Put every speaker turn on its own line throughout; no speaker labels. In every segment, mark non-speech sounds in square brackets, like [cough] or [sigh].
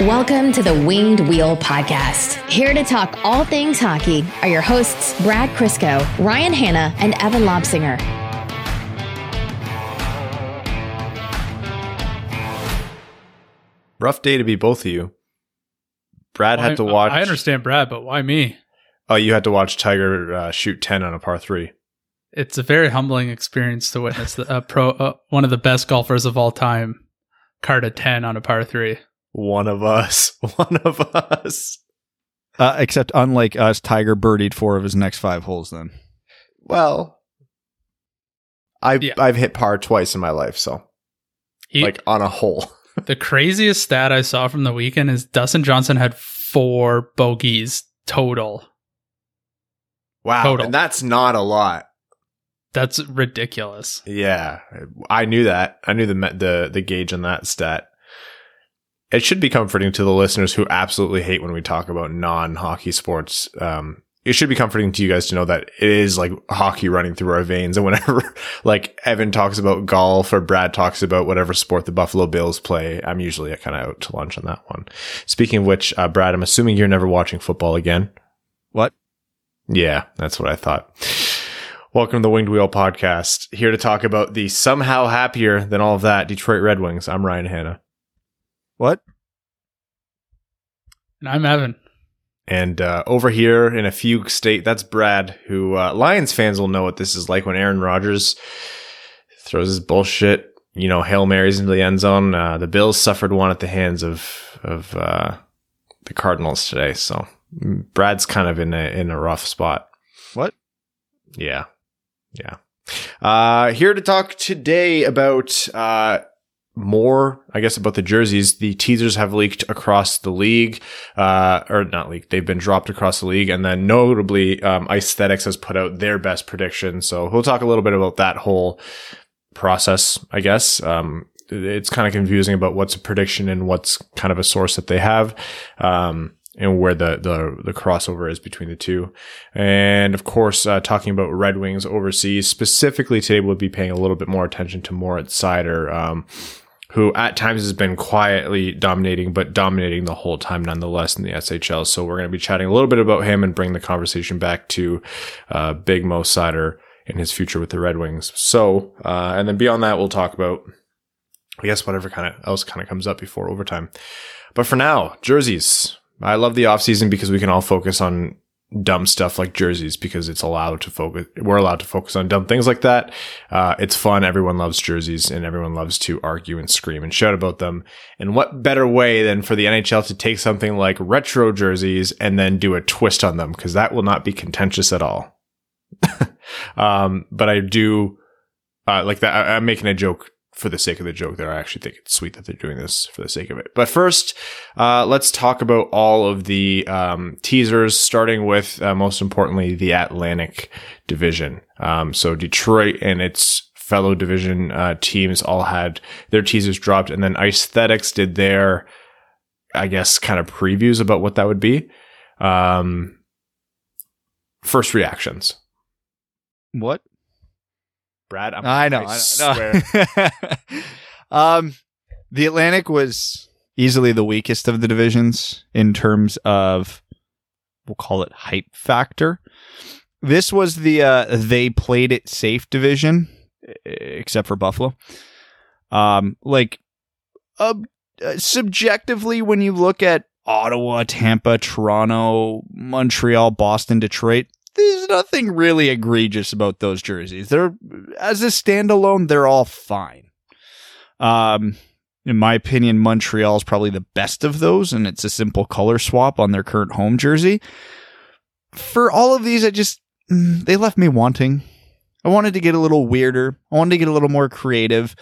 Welcome to the Winged Wheel Podcast. Here to talk all things hockey are your hosts, Brad Crisco, Ryan Hanna, and Evan Lobsinger.
Rough day to be both of you. Brad had to watch.
I understand Brad, but why me?
Oh, you had to watch Tiger uh, shoot ten on a par three.
It's a very humbling experience to witness the, uh, pro, uh, one of the best golfers of all time, card a ten on a par three.
One of us. [laughs] One of us.
Uh, except unlike us, Tiger birdied four of his next five holes. Then,
Well, I've
Yeah.
I've hit par twice in my life, so
He,
like on a hole. [laughs]
the craziest stat I saw from the weekend is Dustin Johnson had four bogeys total.
Wow,
Total.
and that's not a lot.
That's ridiculous.
Yeah, I knew that. I knew the the the gauge on that stat. It should be comforting to the listeners who absolutely hate when we talk about non hockey sports. Um, it should be comforting to you guys to know that it is like hockey running through our veins. And whenever [laughs] like Evan talks about golf or Brad talks about whatever sport the Buffalo Bills play, I'm usually kind of out to lunch on that one. Speaking of which, uh, Brad, I'm assuming you're never watching football again.
what?
Yeah, that's what I thought. Welcome to the Winged Wheel podcast. Here to talk about the somehow happier than all of that Detroit Red Wings. I'm Ryan Hanna.
What?
And I'm Evan.
And uh, over here in a fugue state, that's Brad, who uh, Lions fans will know what this is like when Aaron Rodgers throws his bullshit, you know, Hail Marys into the end zone. Uh, the Bills suffered one at the hands of of uh, the Cardinals today. So mm, Brad's kind of in a in a rough spot.
What?
Yeah. Yeah. Uh, here to talk today about, uh, more, I guess, about the jerseys. The teasers have leaked across the league, uh, or not leaked. They've been dropped across the league. And then notably, um, Icethetics has put out their best prediction. So we'll talk a little bit about that whole process, I guess. Um, it's kind of confusing about what's a prediction and what's kind of a source that they have. Um, and where the, the, the crossover is between the two. And of course, uh, talking about Red Wings overseas, specifically today, we'll be paying a little bit more attention to Moritz Seider, um, who at times has been quietly dominating, but dominating the whole time nonetheless in the SHL. So we're going to be chatting a little bit about him and bring the conversation back to uh, Big Mo Seider and his future with the Red Wings. So, uh, and then beyond that, we'll talk about, I guess, whatever kind of else kind of comes up before overtime. But for now, jerseys. I love the off season because we can all focus on dumb stuff like jerseys because it's allowed to focus. We're allowed to focus on dumb things like that. Uh, it's fun. Everyone loves jerseys and everyone loves to argue and scream and shout about them. And what better way than for the NHL to take something like retro jerseys and then do a twist on them? Cause that will not be contentious at all. [laughs] um, but I do, uh, like that. I, I'm making a joke for the sake of the joke there. I actually think it's sweet that they're doing this for the sake of it. But first, uh, let's talk about all of the um, teasers, starting with uh, most importantly the Atlantic Division. Um, so Detroit and its fellow division uh, teams all had their teasers dropped, and then Icethetics did their, I guess, kind of previews about what that would be. Um, first reactions,
What?
Brad. I'm,
I know. I,
swear.
know. [laughs] um, the Atlantic was easily the weakest of the divisions in terms of, we'll call it hype factor. This was the uh, they played it safe division, except for Buffalo. Um, like, uh, uh, subjectively, when you look at Ottawa, Tampa, Toronto, Montreal, Boston, Detroit, there's nothing really egregious about those jerseys. They're as a standalone, they're all fine. Um, in my opinion, Montreal is probably the best of those, and it's a simple color swap on their current home jersey. For all of these, I just mm, they left me wanting. I wanted to get a little weirder. I wanted to get a little more creative.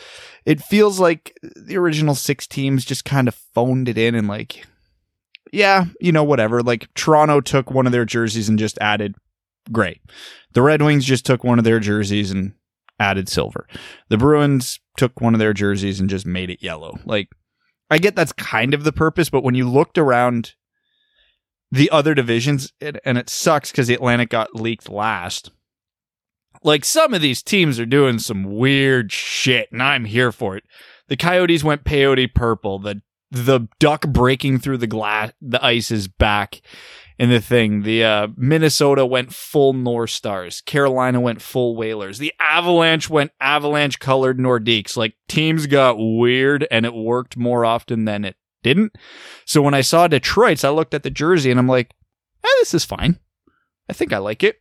It feels like the original six teams just kind of phoned it in and like, yeah, you know, whatever. Like Toronto took one of their jerseys and just added gray. The Red Wings just took one of their jerseys and added silver. The Bruins took one of their jerseys and just made it yellow. Like, I get that's kind of the purpose, but when you looked around the other divisions, it, and it sucks because the Atlantic got leaked last. Like, some of these teams are doing some weird shit, and I'm here for it. The Coyotes went peyote purple. The the duck breaking through the glass, the ice is back in the thing. The uh, Minnesota went full North Stars. Carolina went full Whalers. The Avalanche went Avalanche colored Nordiques. Like teams got weird and it worked more often than it didn't. So when I saw Detroit's, I looked at the jersey and I'm like, eh, this is fine. I think I like it.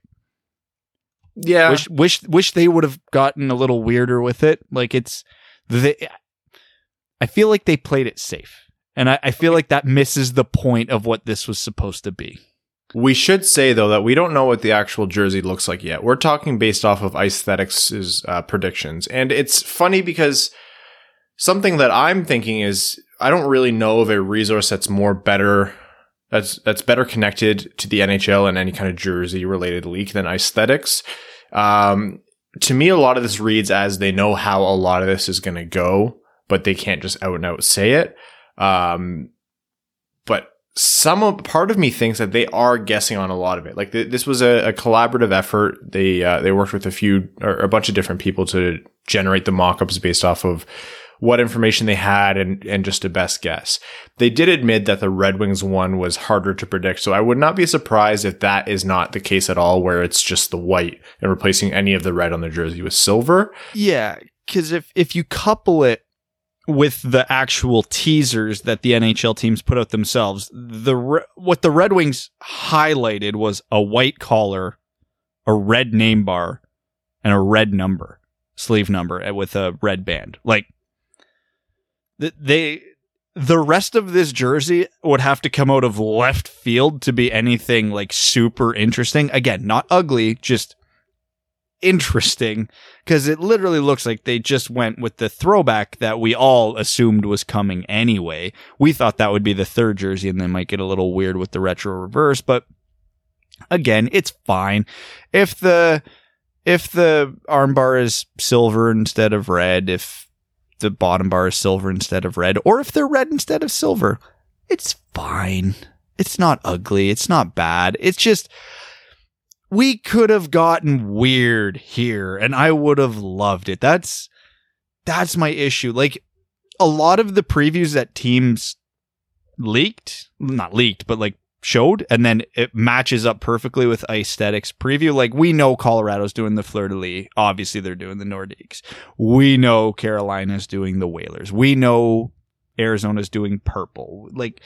Yeah.
Wish wish wish they would have gotten a little weirder with it. Like it's they I feel like they played it safe. And I, I feel like that misses the point of what this was supposed to be.
We should say though that we don't know what the actual jersey looks like yet. We're talking based off of Icethetics' uh, predictions, and it's funny because something that I'm thinking is I don't really know of a resource that's more better that's that's better connected to the NHL and any kind of jersey related leak than Icethetics. Um, to me, a lot of this reads as they know how a lot of this is going to go, but they can't just out and out say it. Um, but some of, part of me thinks that they are guessing on a lot of it. Like th- this was a, a, collaborative effort. They uh, they worked with a few or a bunch of different people to generate the mock-ups based off of what information they had and and just a best guess. They did admit that the Red Wings one was harder to predict, so I would not be surprised if that is not the case at all, where it's just the white and replacing any of the red on the jersey with silver.
Yeah, because if if you couple it with the actual teasers that the NHL teams put out themselves, the what the Red Wings highlighted was a white collar, a red name bar, and a red number sleeve number eh, with a red band. Like they the rest of this jersey would have to come out of left field to be anything like super interesting. Again, not ugly, just interesting because it literally looks like they just went with the throwback that we all assumed was coming anyway. We thought that would be the third jersey and they might get a little weird with the retro reverse, but again, it's fine. If the if the armbar is silver instead of red, if the bottom bar is silver instead of red, or if they're red instead of silver, it's fine. It's not ugly. It's not bad. It's just we could have gotten weird here and I would have loved it. That's that's my issue. Like a lot of the previews that teams leaked, not leaked, but like showed and then it matches up perfectly with icethetics preview. Like we know colorado's doing the fleur-de-lis obviously they're doing the nordiques. We know carolina's doing the whalers. We know arizona's doing purple. Like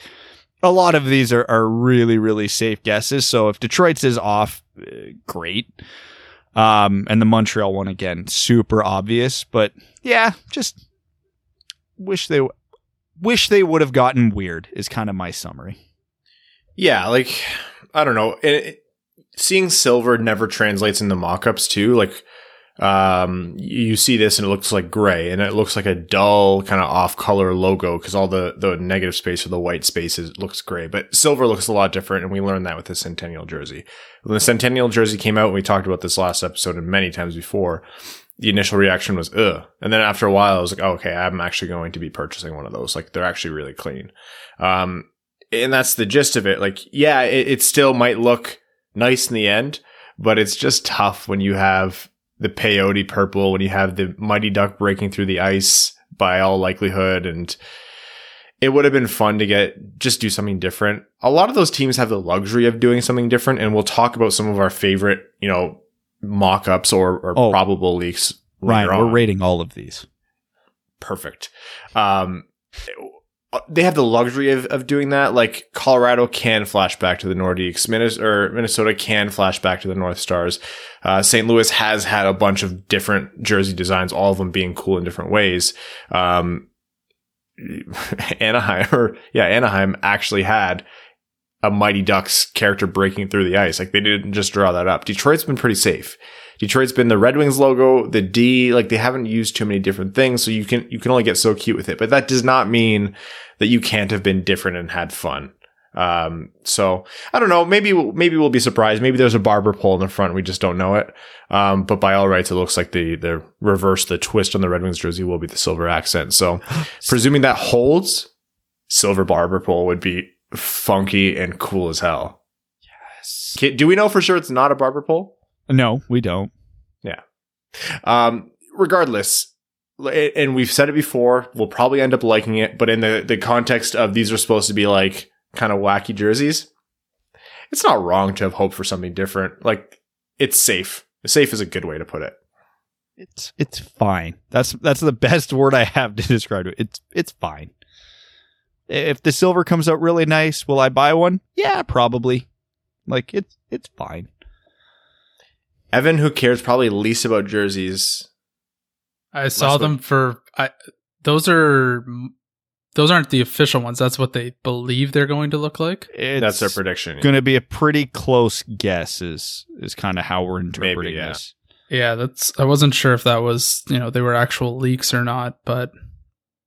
a lot of these are, are really, really safe guesses. So if Detroit's is off, uh, great. Um, and the Montreal one again, super obvious, but yeah, just wish they, wish they would have gotten weird is kind of my summary.
Yeah. Like, I don't know. It, it, seeing silver never translates into mockups too. Like, um, you see this and it looks like gray and it looks like a dull kind of off color logo because all the, the negative space or the white spaces looks gray, but silver looks a lot different. And we learned that with the Centennial jersey. When the Centennial jersey came out, and we talked about this last episode and many times before. The initial reaction was, ugh. And then after a while, I was like, oh, okay, I'm actually going to be purchasing one of those. Like they're actually really clean. Um, and that's the gist of it. Like, yeah, it, it still might look nice in the end, but it's just tough when you have the peyote purple when you have the mighty duck breaking through the ice by all likelihood and it would have been fun to get just do something different. A lot of those teams have the luxury of doing something different and we'll talk about some of our favorite, you know, mock-ups or, or oh, probable leaks.
Right, we're rating all of these.
Perfect. Um, they have the luxury of, of doing that. Like Colorado can flash back to the Nordiques, Minnesota, can flash back to the North Stars. Uh, St. Louis has had a bunch of different jersey designs, all of them being cool in different ways. Um, [laughs] Anaheim, or yeah, Anaheim actually had a Mighty Ducks character breaking through the ice. Like they didn't just draw that up. Detroit's been pretty safe. Detroit's been the Red Wings logo, the D, like they haven't used too many different things. So you can, you can only get so cute with it, but that does not mean that you can't have been different and had fun. Um, so I don't know. Maybe, maybe we'll be surprised. Maybe there's a barber pole in the front. We just don't know it. Um, but by all rights, it looks like the, the reverse, the twist on the Red Wings jersey will be the silver accent. So [gasps] presuming that holds, silver barber pole would be funky and cool as hell.
Yes.
Do we know for sure it's not a barber pole?
No, we don't.
Yeah. Um, regardless, and we've said it before, we'll probably end up liking it, but in the, the context of these are supposed to be like kind of wacky jerseys, it's not wrong to have hope for something different. Like it's safe. Safe is a good way to put it.
It's it's fine. That's that's the [laughs] best word I have to describe it. It's it's fine. If the silver comes out really nice, will I buy one? Yeah, probably. Like it's it's fine.
Evan, who cares probably least about jerseys.
I saw them for I those are those aren't the official ones. That's what they believe they're going to look like.
It's
That's their prediction.
going to be a pretty close guess. Is is kind of how we're interpreting
Maybe, yeah.
this.
Yeah, that's I wasn't sure if that was, you know, they were actual leaks or not, but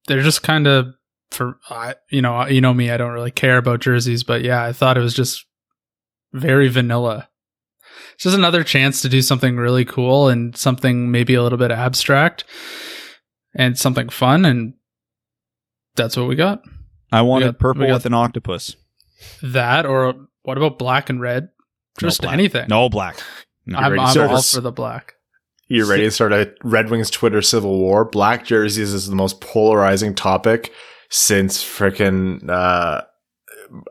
they're just kind of for I you know, you know me, I don't really care about jerseys, but yeah, I thought it was just very vanilla. It's just another chance to do something really cool and something maybe a little bit abstract and something fun and that's what we got.
I wanted
got-
purple with an octopus.
That or what about black and red? Just
black.
anything.
No black. No.
I'm,
ready
I'm all for the black.
you're ready to start a Red Wings Twitter civil war? Black jerseys is the most polarizing topic since frickin' uh,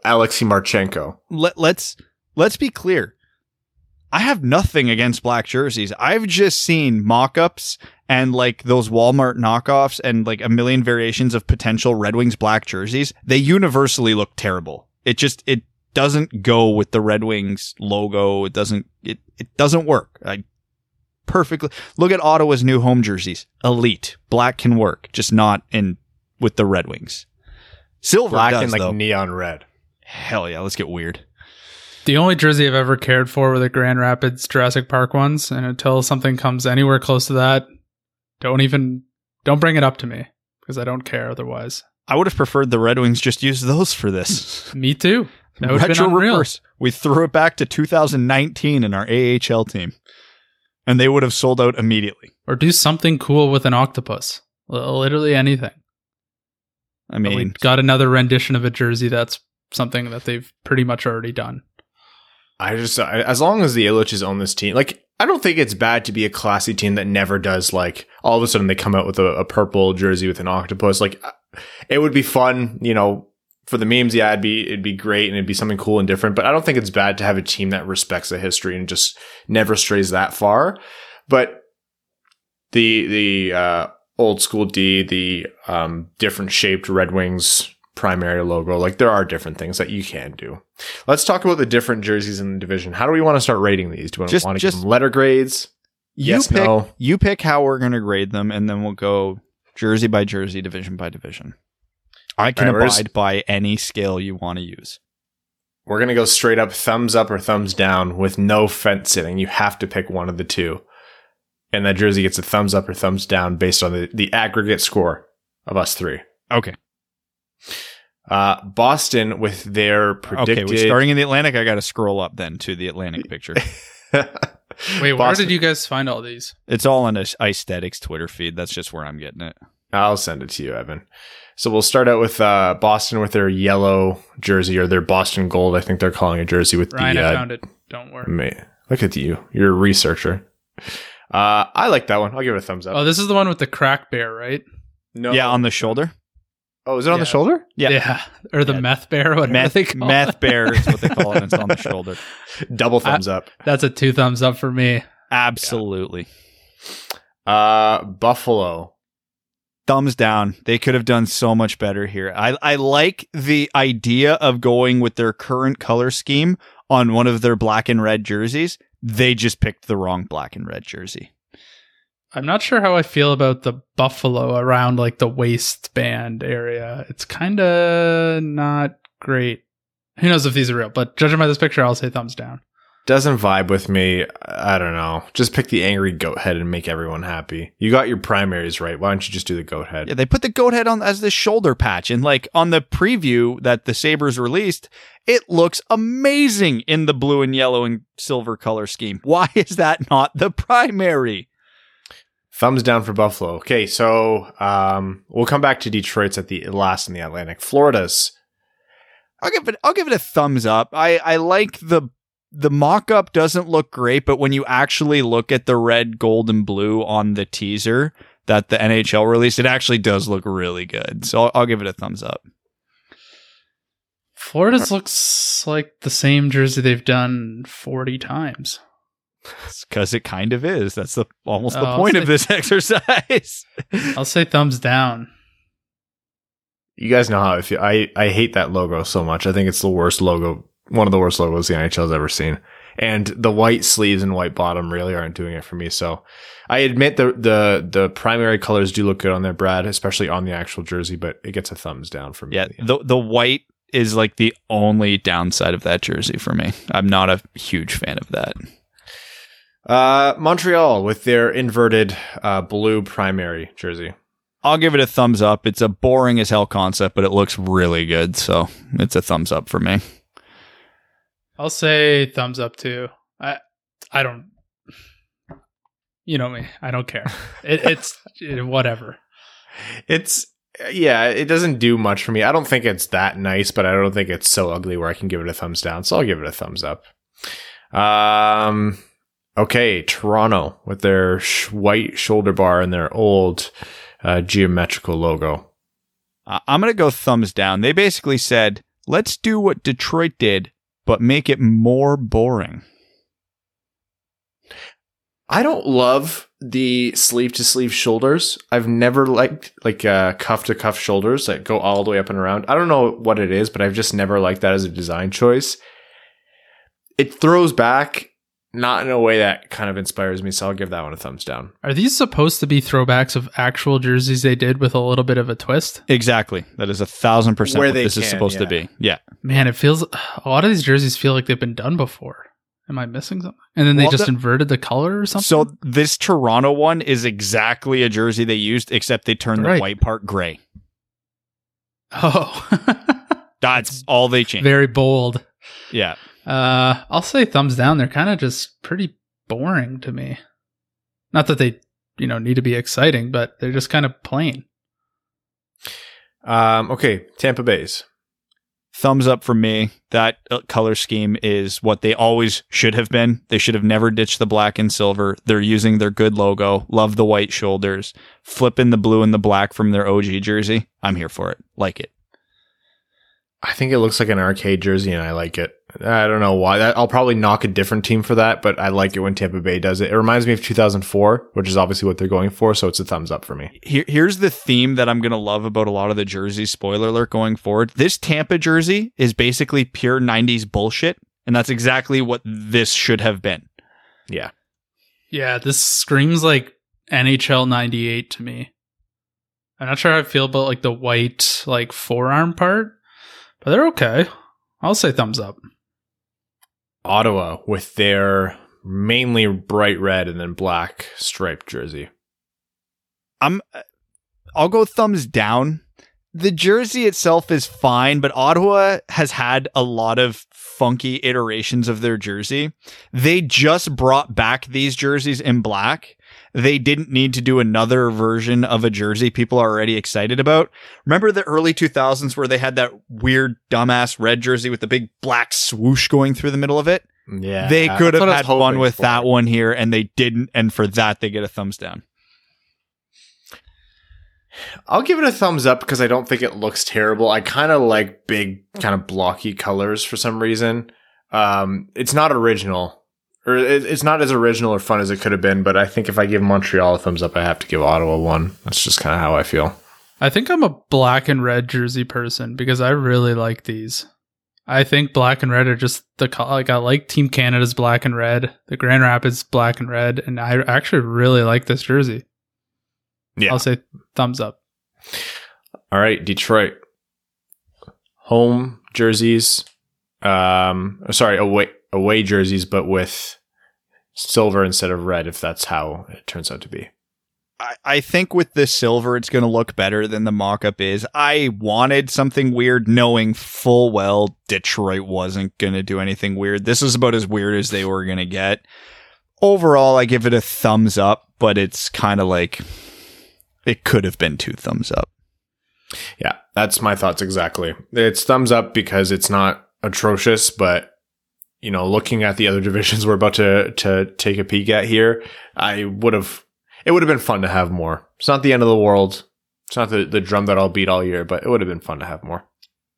Alexei Marchenko.
Let, let's let's be clear. I have nothing against black jerseys. I've just seen mock-ups and like those Walmart knockoffs and like a million variations of potential Red Wings black jerseys. They universally look terrible. It just it doesn't go with the Red Wings logo. It doesn't it it doesn't work. I perfectly look at Ottawa's new home jerseys. Elite. Black can work, just not in with the Red Wings. Silver
Black
does
and like
though.
neon red.
Hell yeah, let's get weird.
The only jersey I've ever cared for were the Grand Rapids Jurassic Park ones, and until something comes anywhere close to that, don't even don't bring it up to me because I don't care otherwise.
I would have preferred the Red Wings just use those for this. [laughs]
Me too. That would been
Retro
unreal.
reverse. We threw it back to 2019 in our AHL team, and they would have sold out immediately.
Or do something cool with an octopus. Literally anything.
I mean,
got another rendition of a jersey that's something that they've pretty much already done.
I just, I, as long as the Ilitches own this team, like, I don't think it's bad to be a classy team that never does, like, all of a sudden they come out with a, a purple jersey with an octopus. Like, uh, it would be fun, you know, for the memes. Yeah, it'd be, it'd be great and it'd be something cool and different. But I don't think it's bad to have a team that respects the history and just never strays that far. But the, the, uh, old school D, the, um, different shaped Red Wings primary logo, like, there are different things that you can do. Let's talk about the different jerseys in the division. How do we want to start rating these? Do we
Just-
want to give
just-
them letter grades?
you
yes,
pick
no.
you pick how we're going to grade them, and then we'll go jersey by jersey, division by division. I can
right, we're just-
abide by any scale you want to use.
We're gonna go straight up thumbs up or thumbs down with no fence sitting. You have to pick one of the two, and that jersey gets a thumbs up or thumbs down based on the, the aggregate score of us three.
Okay.
Uh, Boston with their predicted.
Okay, we're starting in the Atlantic. I got to scroll up then to the Atlantic picture. [laughs]
Wait, where
Boston-
did you guys find all these?
It's all on this Icethetics Twitter feed. That's just where I'm getting it.
I'll send it to you, Evan. So we'll start out with uh, Boston with their yellow jersey or their Boston gold. I think they're calling a jersey with
Ryan,
the.
I
Uh,
found it. Don't worry.
Mate, look at you. You're a researcher. Uh, I like that one. I'll give it a thumbs up.
Oh, this is the one with the crack bear, right?
no,
Yeah, on the shoulder.
Oh, is it on the shoulder?
Yeah. Yeah.
Or the
Yeah.
meth bear, whatever
Meth,
they call
meth
it.
bear is what they call it. and It's on the [laughs] shoulder.
Double thumbs up.
That's a two thumbs up for me.
Absolutely.
Uh, Buffalo.
Thumbs down. They could have done so much better here. I, I like the idea of going with their current color scheme on one of their black and red jerseys. They just picked the wrong black and red jersey.
I'm not sure how I feel about the buffalo around like the waistband area. It's kind of not great. Who knows if these are real? But judging by this picture, I'll say thumbs down.
Doesn't vibe with me. I don't know. Just pick the angry goat head and make everyone happy. You got your primaries right. Why don't you just do the goat head?
Yeah, they put the goat head on as the shoulder patch. And like on the preview that the Sabres released, it looks amazing in the blue and yellow and silver color scheme. Why is that not the primary?
Thumbs down for Buffalo. Okay, so um, we'll come back to Detroit's at the last in the Atlantic. Florida's.
I'll give it I'll give it a thumbs up. I, I like the the mock up doesn't look great, but when you actually look at the red, gold, and blue on the teaser, that the NHL released, it actually does look really good. So I'll, I'll give it a thumbs up.
Florida's looks like the same jersey they've done 40 times.
Because it kind of is. That's the almost the
Oh,
point
I'll
of this [laughs] exercise. [laughs]
I'll say thumbs down.
You guys know how I feel. I, I hate that logo so much. I think it's the worst logo, one of the worst logos the NHL's ever seen. And the white sleeves and white bottom really aren't doing it for me. So I admit the the the primary colors do look good on there, Brad, especially on the actual jersey, but it gets a thumbs down for me.
yeah, the the white is like the only downside of that jersey for me. I'm not a huge fan of that.
Uh, Montreal with their inverted uh, blue primary jersey.
I'll give it a thumbs up. It's a boring as hell concept, but it looks really good, so it's a thumbs up for me.
I'll say thumbs up too. I I don't you know me. I don't care. It, [laughs] it's it, whatever.
It's yeah, it doesn't do much for me. I don't think it's that nice, but I don't think it's so ugly where I can give it a thumbs down. So I'll give it a thumbs up. Um, okay, Toronto with their sh- white shoulder bar and their old uh, geometrical logo.
Uh, I'm going to go thumbs down. They basically said, let's do what Detroit did, but make it more boring.
I don't love the sleeve to sleeve shoulders. I've never liked like uh, cuff to cuff shoulders that go all the way up and around. I don't know what it is, but I've just never liked that as a design choice. It throws back, not in a way that kind of inspires me. So I'll give that one a thumbs down.
Are these supposed to be throwbacks of actual jerseys they did with a little bit of a twist?
Exactly. That is a thousand percent
Where
what
they
this is
can,
supposed to be. Yeah.
Man, it feels a lot of these jerseys feel like they've been done before. Am I missing something? And then they
Well,
just
the-
inverted the color or something.
So this Toronto one is exactly a jersey they used, except they turned the white part gray.
oh, [laughs]
That's all they changed.
very bold.
yeah.
Uh, I'll say thumbs down. They're kind of just pretty boring to me. Not that they, you know, need to be exciting, but they're just kind of plain.
Um, okay, Tampa Bay's.
Thumbs up for me. That uh, color scheme is what they always should have been. They should have never ditched the black and silver. They're using their good logo. Love the white shoulders. Flipping the blue and the black from their OG jersey. I'm here for it. Like it.
I think it looks like an arcade jersey, and I like it. I don't know why. That, I'll probably knock a different team for that, but I like it when Tampa Bay does it. It reminds me of 2004, which is obviously what they're going for, so it's a thumbs up for me.
Here, here's the theme that I'm going to love about a lot of the jerseys. Spoiler alert going forward. This Tampa jersey is basically pure 90s bullshit. And that's exactly what this should have been.
Yeah.
Yeah, this screams like NHL 98 to me. I'm not sure how I feel about like the white like forearm part, but they're okay. I'll say thumbs up.
Ottawa with their mainly bright red and then black striped jersey.
I'm I'll go thumbs down. The jersey itself is fine, but Ottawa has had a lot of funky iterations of their jersey. They just brought back these jerseys in black. They didn't need to do another version of a jersey people are already excited about. Remember the early 2000s where they had that weird dumbass red jersey with the big black swoosh going through the middle of it?
Yeah.
they could have
what I was
had one with
for.
that one here and they didn't and for that they get a thumbs down.
I'll give it a thumbs up because I don't think it looks terrible. I kind of like big, kind of blocky colors for some reason. Um, it's not original, or it's not as original or fun as it could have been. But I think if I give Montreal a thumbs up, I have to give Ottawa one. That's just kind of how I feel.
I think I'm a black and red jersey person because I really like these. I think black and red are just the like I like Team Canada's black and red, the Grand Rapids black and red, and I actually really like this jersey.
Yeah.
I'll say thumbs up.
All right, Detroit. Home jerseys. Um, sorry, away away jerseys, but with silver instead of red. If that's how it turns out to be.
I, I think with the silver, it's going to look better than the mock up is. I wanted something weird, knowing full well Detroit wasn't going to do anything weird. This is about as weird as they were going to get. Overall, I give it a thumbs up, but it's kind of like it could have been two thumbs up.
Yeah, that's my thoughts exactly. It's thumbs up because it's not atrocious, but you know, looking at the other divisions we're about to to take a peek at here, I would have it would have been fun to have more. It's not the end of the world. It's not the, the drum that I'll beat all year, but it would have been fun to have more.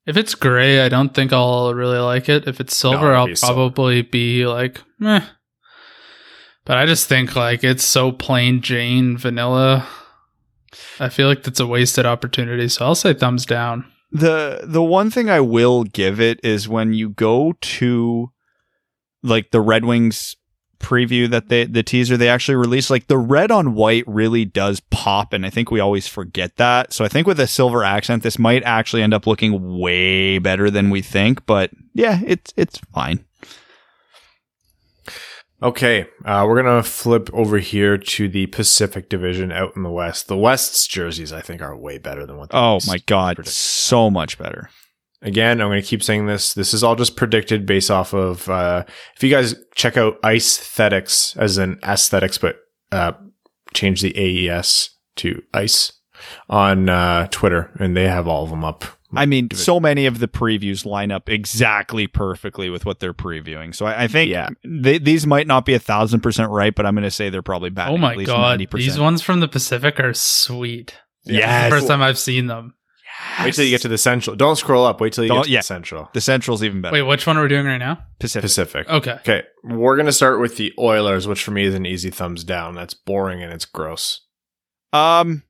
If it's gray, I don't think I'll really like it. If it's silver,
it'll
I'll
be silver.
probably be like, meh. But I just think like it's so plain Jane vanilla. I feel like that's a wasted opportunity. So I'll say thumbs down.
the the one thing I will give it is when you go to like the Red Wings preview that they the teaser they actually released like the red on white really does pop and I think we always forget that. So I think with a silver accent this might actually end up looking way better than we think, but yeah, it's it's fine.
Okay, uh, we're gonna flip over here to the Pacific Division out in the West. The West's jerseys, I think, are way better than what. The
Oh my god,
predicted.
so much better.
Again, I'm gonna keep saying this. This is all just predicted based off of. Uh, if you guys check out Icethetics as in aesthetics, but uh, change the AES to ice on uh, Twitter, and they have all of them up.
I mean, so many of the previews line up exactly perfectly with what they're previewing. So I, I think
Yeah.
they, these might not be a thousand percent right, but I'm going to say they're probably bad.
oh my
at least
god,
90%.
these ones from the Pacific are sweet.
Yes.
First time I've seen them.
Wait till you get to the central. Don't scroll up. Wait till you
Don't-
get to
yeah.
the central.
The Central's even better.
Wait, which one are we doing right now?
Pacific.
Pacific.
Okay.
Okay, we're gonna start with the Oilers, which for me is an easy thumbs down. That's boring and it's gross.
Um,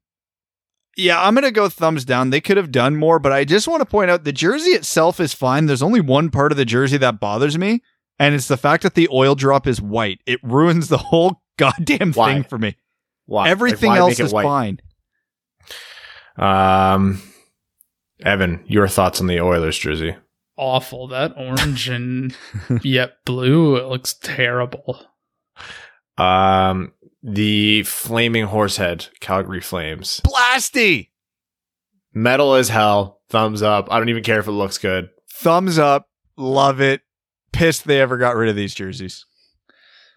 yeah, I'm going to go thumbs down. They could have done more, but I just want to point out the jersey itself is fine. There's only one part of the jersey that bothers me, and it's the fact that the oil drop is white. It ruins the whole [laughs] goddamn
Why?
thing for me.
Why?
Everything
Like, why
else
make it
is
white?
fine.
Um, Evan, your thoughts on the Oilers jersey?
Awful. That [laughs] orange and yet blue it looks terrible.
Um, the flaming horsehead Calgary Flames,
Blasty!
metal as hell. Thumbs up. I don't even care if it looks good.
Thumbs up. Love it. Pissed they ever got rid of these jerseys.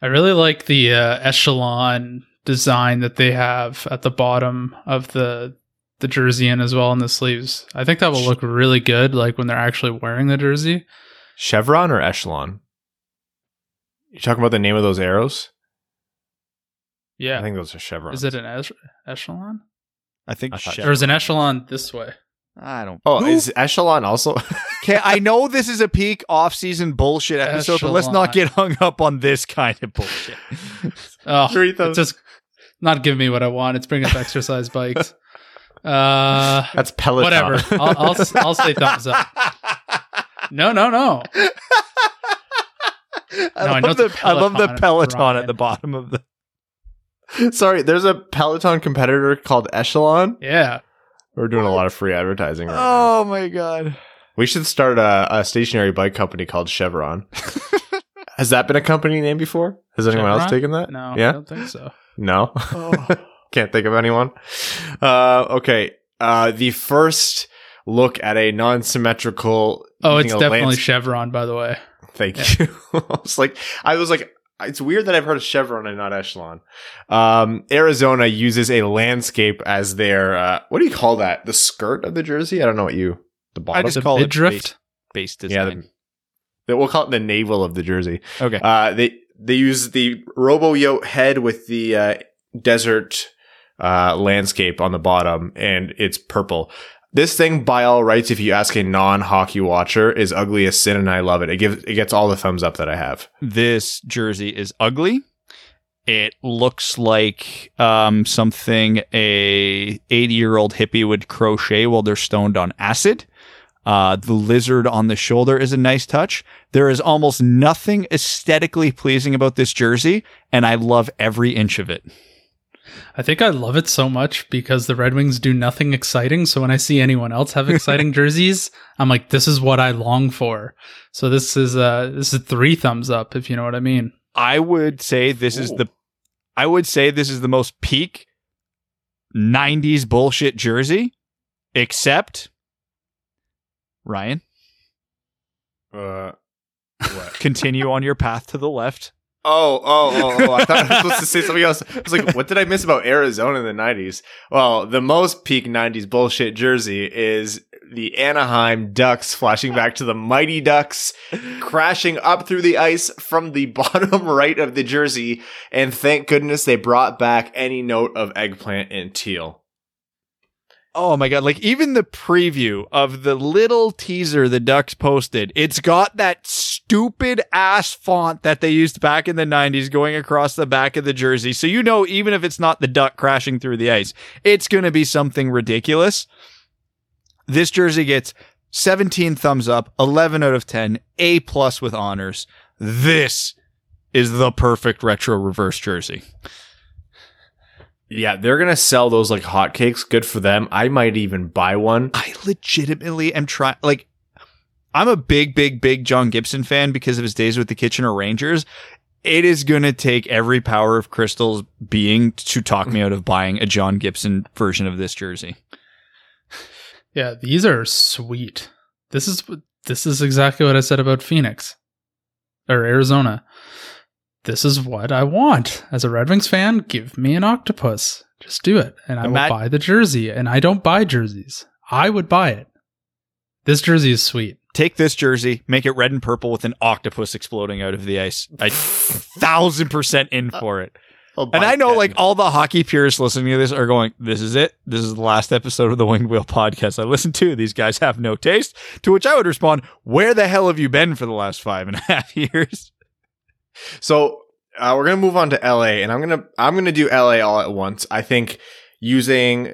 I really like the uh, echelon design that they have at the bottom of the the jersey in as well in the sleeves. I think that will look really good, like when they're actually wearing the jersey.
Chevron or echelon? You talking about the name of those arrows?
Yeah,
I think those are chevrons.
is it an ech- echelon
I think.
I thought-
or is an echelon this way?
I don't.
Oh,
Who-
is echelon also? [laughs]
Okay, I know this is a peak off-season bullshit episode, but let's not get hung up on this kind of bullshit.
Oh,
Three
it's just not giving me what I want. It's bringing up [laughs] exercise bikes. Uh,
That's Peloton.
whatever. I'll, I'll I'll say thumbs up. [laughs] No, no, no.
I
No, I
love
know
the
it's a
I love the
Peloton,
Peloton at the bottom of the. [laughs]
Sorry, there's a Peloton competitor called Echelon.
Yeah.
We're doing a lot of free advertising right now.
Oh my god!
We should start a, a stationary bike company called Chevron. [laughs] Has that been a company name before? Has anyone else taken that?
No,
yeah?
I don't think so.
No.
Oh.
Can't think of anyone. Uh, okay. Uh, the first look at a non-symmetrical.
Oh, it's definitely
lands-
Chevron, by the way.
Thank you. [laughs] I was like, I was like, it's weird that I've heard of Chevron and not Echelon. Um, Arizona uses a landscape as their, uh, what do you call that? The skirt of the jersey? I don't know what you, the bottom.
I just
The
call it
midriff?
base, base
yeah, the, we'll call it the navel of the jersey.
okay.
Uh, they, they use the robo yoke head with the, uh, desert, uh, landscape on the bottom and it's purple. This thing, by all rights, if you ask a non-hockey watcher, is ugly as sin, and I love it. It gives it gets all the thumbs up that I have.
this jersey is ugly. It looks like um, something a 80 year old hippie would crochet while they're stoned on acid. Uh, the lizard on the shoulder is a nice touch. There is almost nothing aesthetically pleasing about this jersey, and I love every inch of it.
I think I love it so much because the Red Wings do nothing exciting. So when I see anyone else have exciting [laughs] jerseys, I'm like, this is what I long for. So this is uh this is three thumbs up, if you know what I mean.
I would say this is the I would say this is the most peak 90s bullshit jersey except Ryan
Uh, what?
continue on your path to the left.
Oh, oh, oh, oh, oh! I thought I was supposed to say something else. I was like, what did I miss about Arizona in the '90s? Well, the most peak '90s bullshit jersey is the Anaheim Ducks, flashing back to the Mighty Ducks, crashing up through the ice from the [laughs] bottom right of the jersey. And thank goodness they brought back any note of eggplant and teal.
Oh my god, like even the preview of the little teaser the Ducks posted, it's got that stupid ass font that they used back in the 90s going across the back of the jersey. So you know even if it's not the duck crashing through the ice, it's going to be something ridiculous. This jersey gets 17 thumbs up, 11 out of 10, A plus with honors. This is the perfect retro reverse jersey.
Yeah, they're gonna sell those like hotcakes. Good for them. I might even buy one.
I legitimately am trying. Like, I'm a big, big, big John Gibson fan because of his days with the Kitchener Rangers. It is going to take every power of Crystal's being to talk me out of buying a John Gibson version of this jersey.
Yeah, these are sweet. This is this is exactly what I said about Phoenix or Arizona. This is what I want as a Red Wings fan. Give me an octopus. Just do it, and I will buy the jersey. And I don't buy jerseys. I would buy it. This jersey is sweet.
Take this jersey, make it red and purple with an octopus exploding out of the ice. I thousand percent in for it. And I know, like, all the hockey purists listening to this are going, This is it. This is the last episode of the Winged Wheel podcast I listened to. These guys have no taste. To which I would respond, Where the hell have you been for the last five and a [laughs] half years?
So uh, we're gonna move on to LA, and I'm gonna I'm gonna do LA all at once. I think using,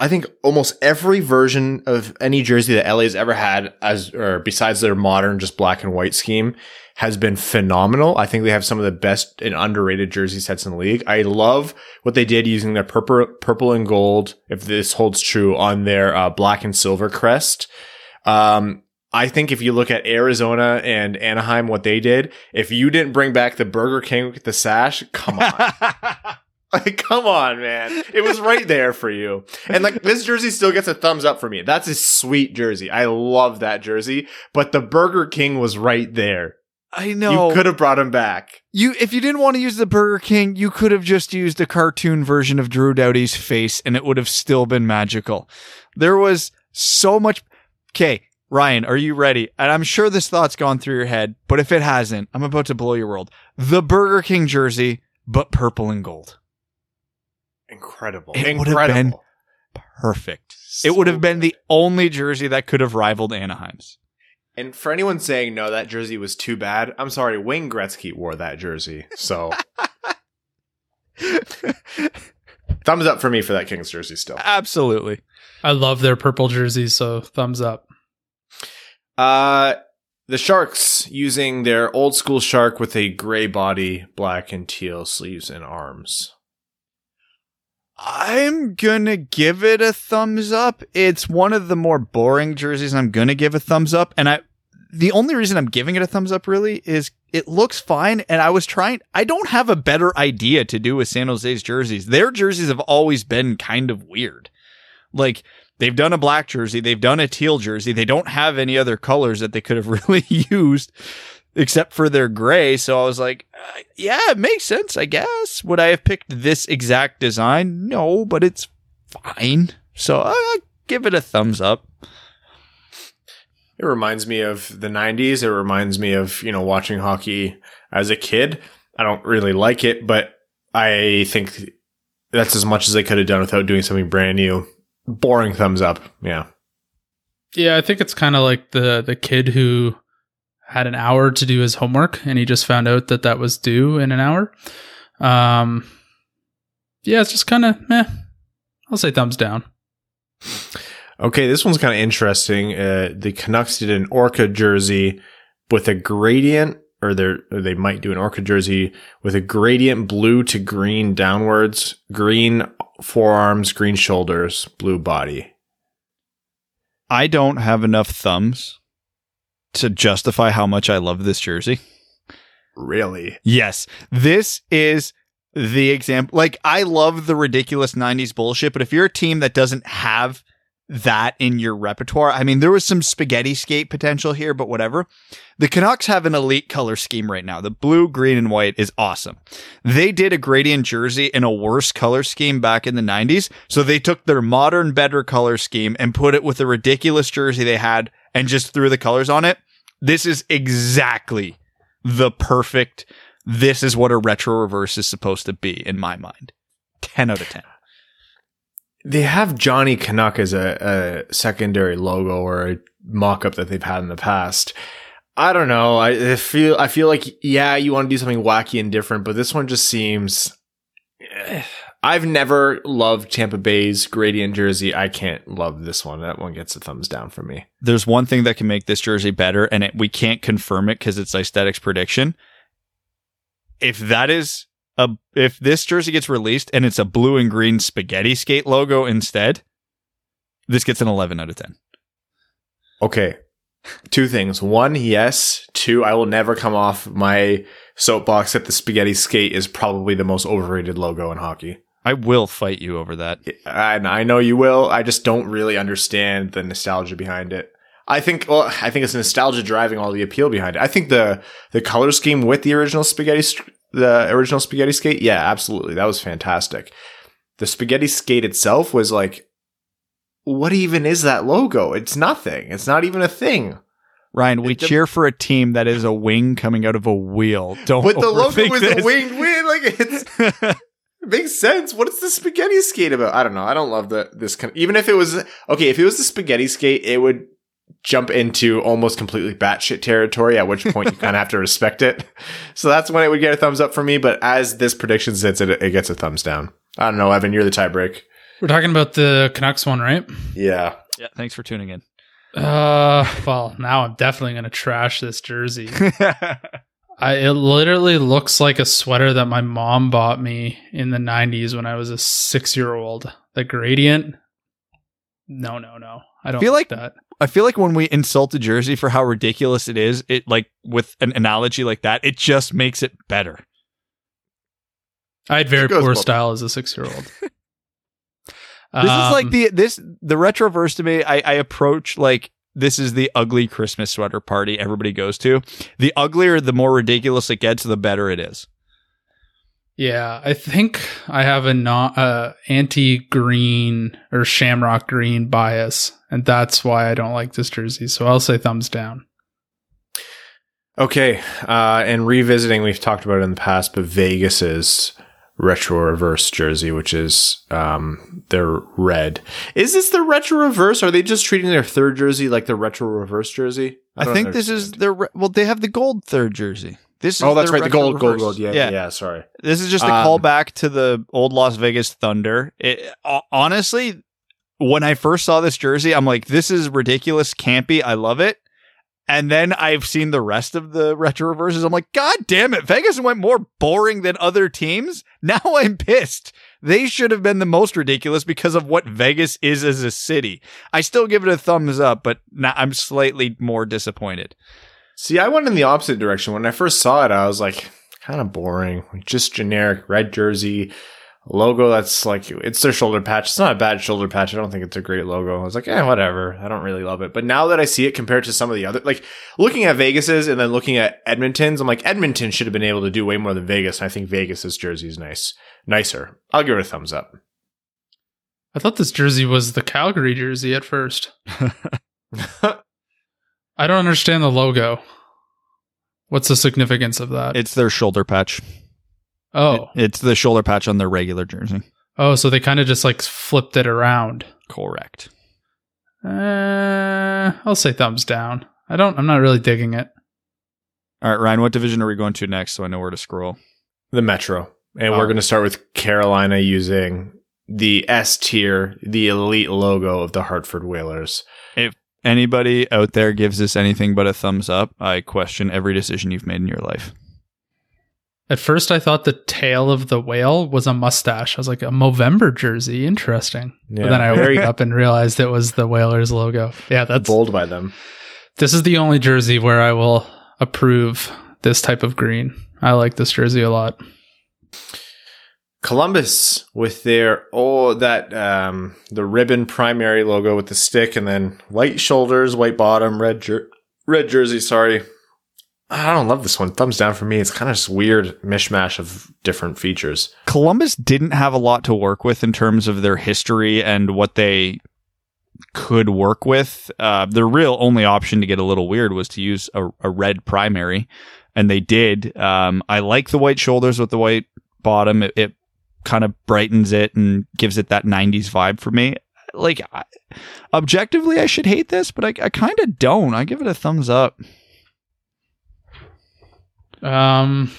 I think almost every version of any jersey that LA's ever had, as or besides their modern just black and white scheme, has been phenomenal. I think they have some of the best and underrated jersey sets in the league. I love what they did using their purple purple and gold, if this holds true, on their uh, black and silver crest. Um, I think if you look at Arizona and Anaheim, what they did, if you didn't bring back the Burger King with the sash, come on. [laughs] like, come on, man. It was right there for you. And like, this jersey still gets a thumbs up for me. That's a sweet jersey. I love that jersey, but the Burger King was right there.
I know.
You could have brought him back.
You, if you didn't want to use the Burger King, you could have just used a cartoon version of Drew Doughty's face and it would have still been magical. There was so much. Okay, Ryan, are you ready? And I'm sure this thought's gone through your head, but if it hasn't, I'm about to blow your world. The Burger King jersey, but purple and gold.
Incredible.
It would have been
Incredible.
Perfect. It would have been the only jersey that could have rivaled Anaheim's.
And for anyone saying no, that jersey was too bad, I'm sorry. Wayne Gretzky wore that jersey, so [laughs] thumbs up for me for that Kings jersey. Still,
Absolutely.
I love their purple jerseys, so thumbs up.
uh, the Sharks using their old school shark with a gray body, black and teal sleeves and arms.
I'm gonna give it a thumbs up. It's one of the more boring jerseys. I'm gonna give a thumbs up, and I. The only reason I'm giving it a thumbs up really is it looks fine, and I was trying. I don't have a better idea to do with San Jose's jerseys. Their jerseys have always been kind of weird. Like they've done a black jersey, they've done a teal jersey. They don't have any other colors that they could have [laughs] really used except for their gray. So I was like, yeah, it makes sense, I guess. Would I have picked this exact design? No, but it's fine. So I I give it a thumbs up.
It reminds me of the 90s. It reminds me of, you know, watching hockey as a kid. I don't really like it, but I think that's as much as they could have done without doing something brand new. Boring thumbs up. Yeah.
Yeah, I think it's kind of like the the kid who had an hour to do his homework and he just found out that that was due in an hour. Um, yeah, it's just kind of meh. I'll say thumbs down.
Okay, this one's kind of interesting. Uh, the Canucks did an Orca jersey with a gradient, or, they're, or they might do an Orca jersey with a gradient blue to green downwards, green forearms, green shoulders, blue body.
I don't have enough thumbs to justify how much I love this jersey.
Really?
Yes, this is the example. Like, I love the ridiculous 90s bullshit, but if you're a team that doesn't have that in your repertoire. I mean, there was some spaghetti skate potential here, but whatever. The Canucks have an elite color scheme right now. The blue, green, and white is awesome. They did a gradient jersey in a worse color scheme back in the 90s. So they took their modern, better color scheme and put it with a ridiculous jersey they had and just threw the colors on it. This is exactly the perfect, this is what a retro reverse is supposed to be in my mind. 10 out of 10.
They have Johnny Canuck as a, a secondary logo or a mock up that they've had in the past. I don't know. I, I feel I feel like yeah, you want to do something wacky and different, but this one just seems. Eh. I've never loved Tampa Bay's gradient jersey. I can't love this one. That one gets a thumbs down for me.
There's one thing that can make this jersey better, and it, we can't confirm it because it's Icethetics prediction. If that is a, if this jersey gets released and it's a blue and green spaghetti skate logo instead, this gets an 11 out of 10.
Okay. Two things. One, yes. Two, I will never come off my soapbox that the spaghetti skate is probably the most overrated logo in hockey.
I will fight you over that.
And I know you will. I just don't really understand the nostalgia behind it. I think, well, I think it's nostalgia driving all the appeal behind it. I think the, the color scheme with the original spaghetti, the original spaghetti skate, yeah, absolutely. That was fantastic. The spaghetti skate itself was like, what even is that logo? It's nothing. It's not even a thing.
Ryan, we
It
cheer for a team that is a wing coming out of a wheel. Don't
But the logo
overthink
is
this.
a winged wing. Like it's [laughs] it makes sense. What is the spaghetti skate about? I don't know. I don't love the this kind. even if it was okay, if it was the spaghetti skate, it would jump into almost completely batshit territory. At which point you kind of have to respect it. [laughs] So that's when it would get a thumbs up for me. But as this prediction sits, it it gets a thumbs down. I don't know, Evan. You're the tiebreak.
We're talking about the Canucks one, right?
Yeah.
yeah, thanks for tuning in.
Uh, well, now I'm definitely going to trash this jersey. [laughs] I it literally looks like a sweater that my mom bought me in the 90s when I was a 6-year-old. The gradient? No, no, no. I don't
Feel
like
like-
that.
I feel like when we insult a jersey for how ridiculous it is, it like with an analogy like that, it just makes it better.
I had very poor
both-
style as a 6-year-old. [laughs]
This is like
Um,
the this the retroverse to me. I, I approach like this is the ugly Christmas sweater party everybody goes to. The uglier, the more ridiculous it gets, the better it is.
Yeah, I think I have a not uh, anti green or shamrock green bias, and that's why I don't like this jersey. So I'll say thumbs down.
Okay. Uh, and revisiting, we've talked about it in the past, but Vegas's retro reverse jersey, which is um, their red. Is this the retro reverse? Are they just treating their third jersey like the retro reverse jersey?
I,
don't
think this is their re- well. They have the gold third jersey. This is
Oh, that's right. The gold, gold, gold. Yeah, yeah. yeah sorry.
This is just a
Um,
callback to the old Las Vegas Thunder. It, honestly, when I first saw this jersey, I'm like, this is ridiculous, campy. I love it. And then I've seen the rest of the retro reverses. I'm like, God damn it. Vegas went more boring than other teams. [laughs] Now I'm pissed. They should have been the most ridiculous because of what Vegas is as a city. I still give it a thumbs up, but now I'm slightly more disappointed.
See, I went in the opposite direction. When I first saw it, I was like, kind of boring. Just generic red jersey logo. That's like, it's their shoulder patch. It's not a bad shoulder patch. I don't think it's a great logo. I was like, eh, whatever. I don't really love it. But now that I see it compared to some of the other, like looking at Vegas's and then looking at Edmonton's, I'm like, Edmonton should have been able to do way more than Vegas. And I think Vegas's jersey is nice, nicer. I'll give it a thumbs up.
I thought this jersey was the Calgary jersey at first. [laughs] I don't understand the logo. What's the significance of that?
It's their shoulder patch.
Oh,
It- it's the shoulder patch on their regular jersey.
oh, so they kind of just like flipped it around.
Correct.
Uh, I'll say thumbs down. I don't. I'm not really digging it.
All right, Ryan, what division are we going to next so I know where to scroll?
the Metro. And
Oh.
we're going to start with Carolina using the S tier, the elite logo of the Hartford Whalers.
If anybody out there gives this anything but a thumbs up, I question every decision you've made in your life.
At first, I thought the tail of the whale was a mustache. I was like, a Movember jersey. Interesting.
Yeah,
but then I woke [laughs] up and realized it was the Whalers logo. Yeah, that's
bold by them.
This is the only jersey where I will approve this type of green. I like this jersey a lot.
Columbus with their oh that um the ribbon primary logo with the stick and then white shoulders, white bottom, red jer- red jersey. Sorry, I don't love this one. Thumbs down for me. It's kind of just weird mishmash of different features.
Columbus didn't have a lot to work with in terms of their history and what they could work with. Uh, the real only option to get a little weird was to use a, a red primary, and they did. Um, I like the white shoulders with the white bottom. It, it kind of brightens it and gives it that 90s vibe for me. Like, I, objectively, I should hate this, but I, I kind of don't. I give it a thumbs up.
Um,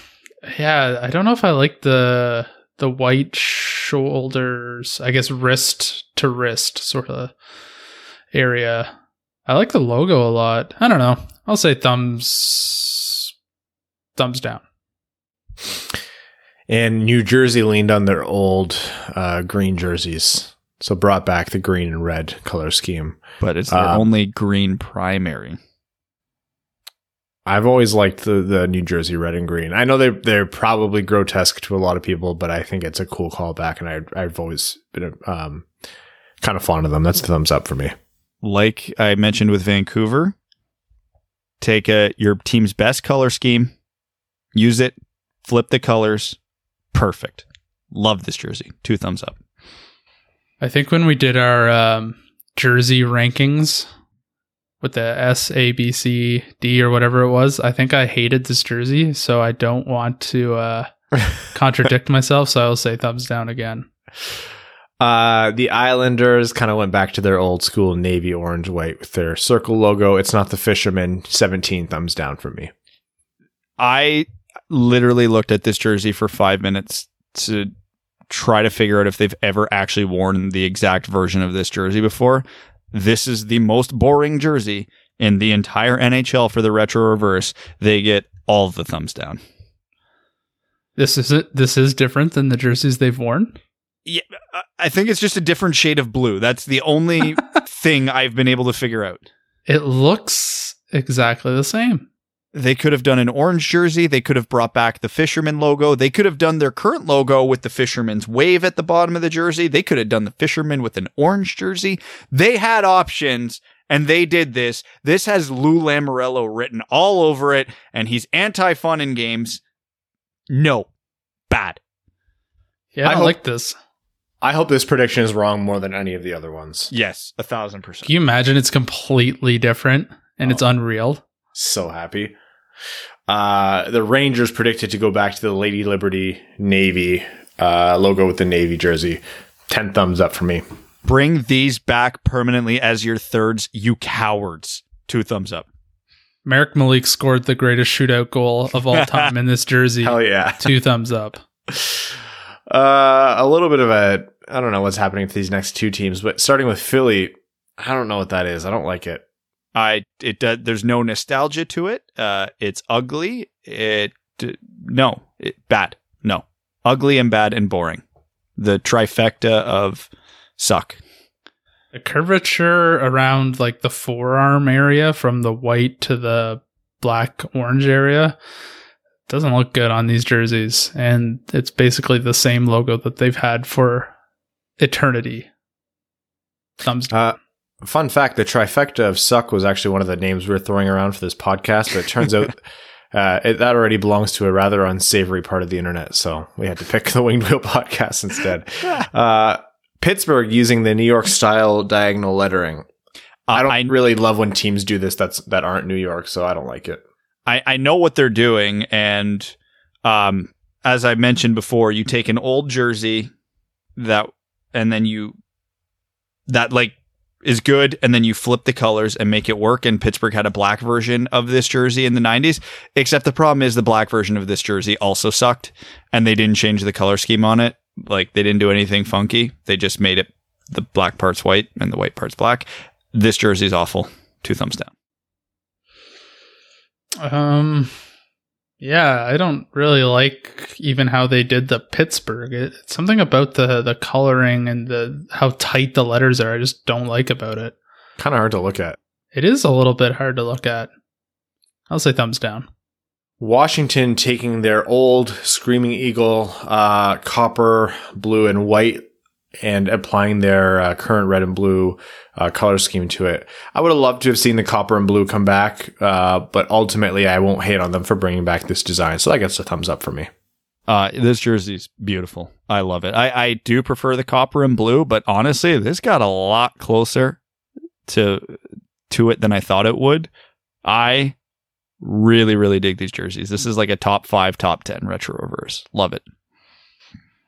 yeah, I don't know if I like the the white shoulders. I guess wrist to wrist sort of area. I like the logo a lot. I don't know. I'll say thumbs thumbs down.
And New Jersey leaned on their old uh, green jerseys, so brought back the green and red color scheme.
But it's their
Um,
only green primary.
I've always liked the the New Jersey red and green. I know they they're probably grotesque to a lot of people, but I think it's a cool callback, and I I've always been um kind of fond of them. That's the thumbs up for me.
like I mentioned with Vancouver, take a your team's best color scheme, use it, flip the colors, perfect. Love this jersey. Two thumbs up.
I think when we did our um, jersey rankings with the S, A, B, C, D, or whatever it was, I think I hated this jersey, so I don't want to uh, [laughs] contradict myself. So I'll say thumbs down again.
Uh, the Islanders kind of went back to their old school navy orange white with their circle logo. It's not the fisherman. Seventeen thumbs down for me.
I literally looked at this jersey for five minutes to try to figure out if they've ever actually worn the exact version of this jersey before. This is the most boring jersey in the entire NHL for the retro reverse. They get all the thumbs down.
This is it. This is different than the jerseys they've worn.
Yeah, I- I think it's just a different shade of blue. That's the only [laughs] thing I've been able to figure out.
It looks exactly the same.
They could have done an orange jersey. They could have brought back the fisherman logo. They could have done their current logo with the fisherman's wave at the bottom of the jersey. They could have done the fisherman with an orange jersey. They had options and they did this. This has Lou Lamoriello written all over it and he's anti fun in games. No, bad.
Yeah, I,
I hope-
like this.
I hope this prediction is wrong more than any of the other ones.
Yes, a thousand percent.
Can you imagine it's completely different and it's oh. unreal?
So happy. Uh, the Rangers predicted to go back to the Lady Liberty Navy uh, logo with the Navy jersey. Ten thumbs up for me.
Bring these back permanently as your thirds, you cowards. Two thumbs up.
Marek Malik scored the greatest shootout goal of all [laughs] time in this jersey.
Hell yeah.
Two thumbs up.
Uh, a little bit of a I don't know what's happening to these next two teams, but starting with Philly, I don't know what that is. I don't like it.
I it does. There's no nostalgia to it. Uh, it's ugly. It no, it, bad. No, ugly and bad and boring. The trifecta of suck.
The curvature around like the forearm area from the white to the black orange area doesn't look good on these jerseys. And it's basically the same logo that they've had for eternity. Thumbs down.
Uh, fun fact: the trifecta of suck was actually one of the names we were throwing around for this podcast, but it turns out. [laughs] Uh, it, that already belongs to a rather unsavory part of the internet, so we had to pick the Winged Wheel [laughs] podcast instead. [laughs] Uh, Pittsburgh using the New York style diagonal lettering. I don't
I,
really love when teams do this. That's that aren't New York, so I don't like it.
I I know what they're doing, and um, as I mentioned before, you take an old jersey that, and then you that like is good, and then you flip the colors and make it work. And Pittsburgh had a black version of this jersey in the '90s, except the problem is the black version of this jersey also sucked, and they didn't change the color scheme on it. Like they didn't do anything funky. They just made it the black parts white and the white parts black. This jersey's awful. Two thumbs down.
Um, yeah, I don't really like even how they did the Pittsburgh. It, it's something about the the coloring and the how tight the letters are. I just don't like about it.
Kind of hard to look at.
It is a little bit hard to look at. I'll say thumbs down.
Washington taking their old Screaming Eagle uh, copper, blue, and white and applying their uh, current red and blue uh, color scheme to it. I would have loved to have seen the copper and blue come back, uh, but ultimately I won't hate on them for bringing back this design. So that gets a thumbs up for me.
Uh, this jersey's beautiful. I love it. I, I do prefer the copper and blue, but honestly, this got a lot closer to to it than I thought it would. I really, really dig these jerseys. This is like a top five, top ten retro reverse. Love it.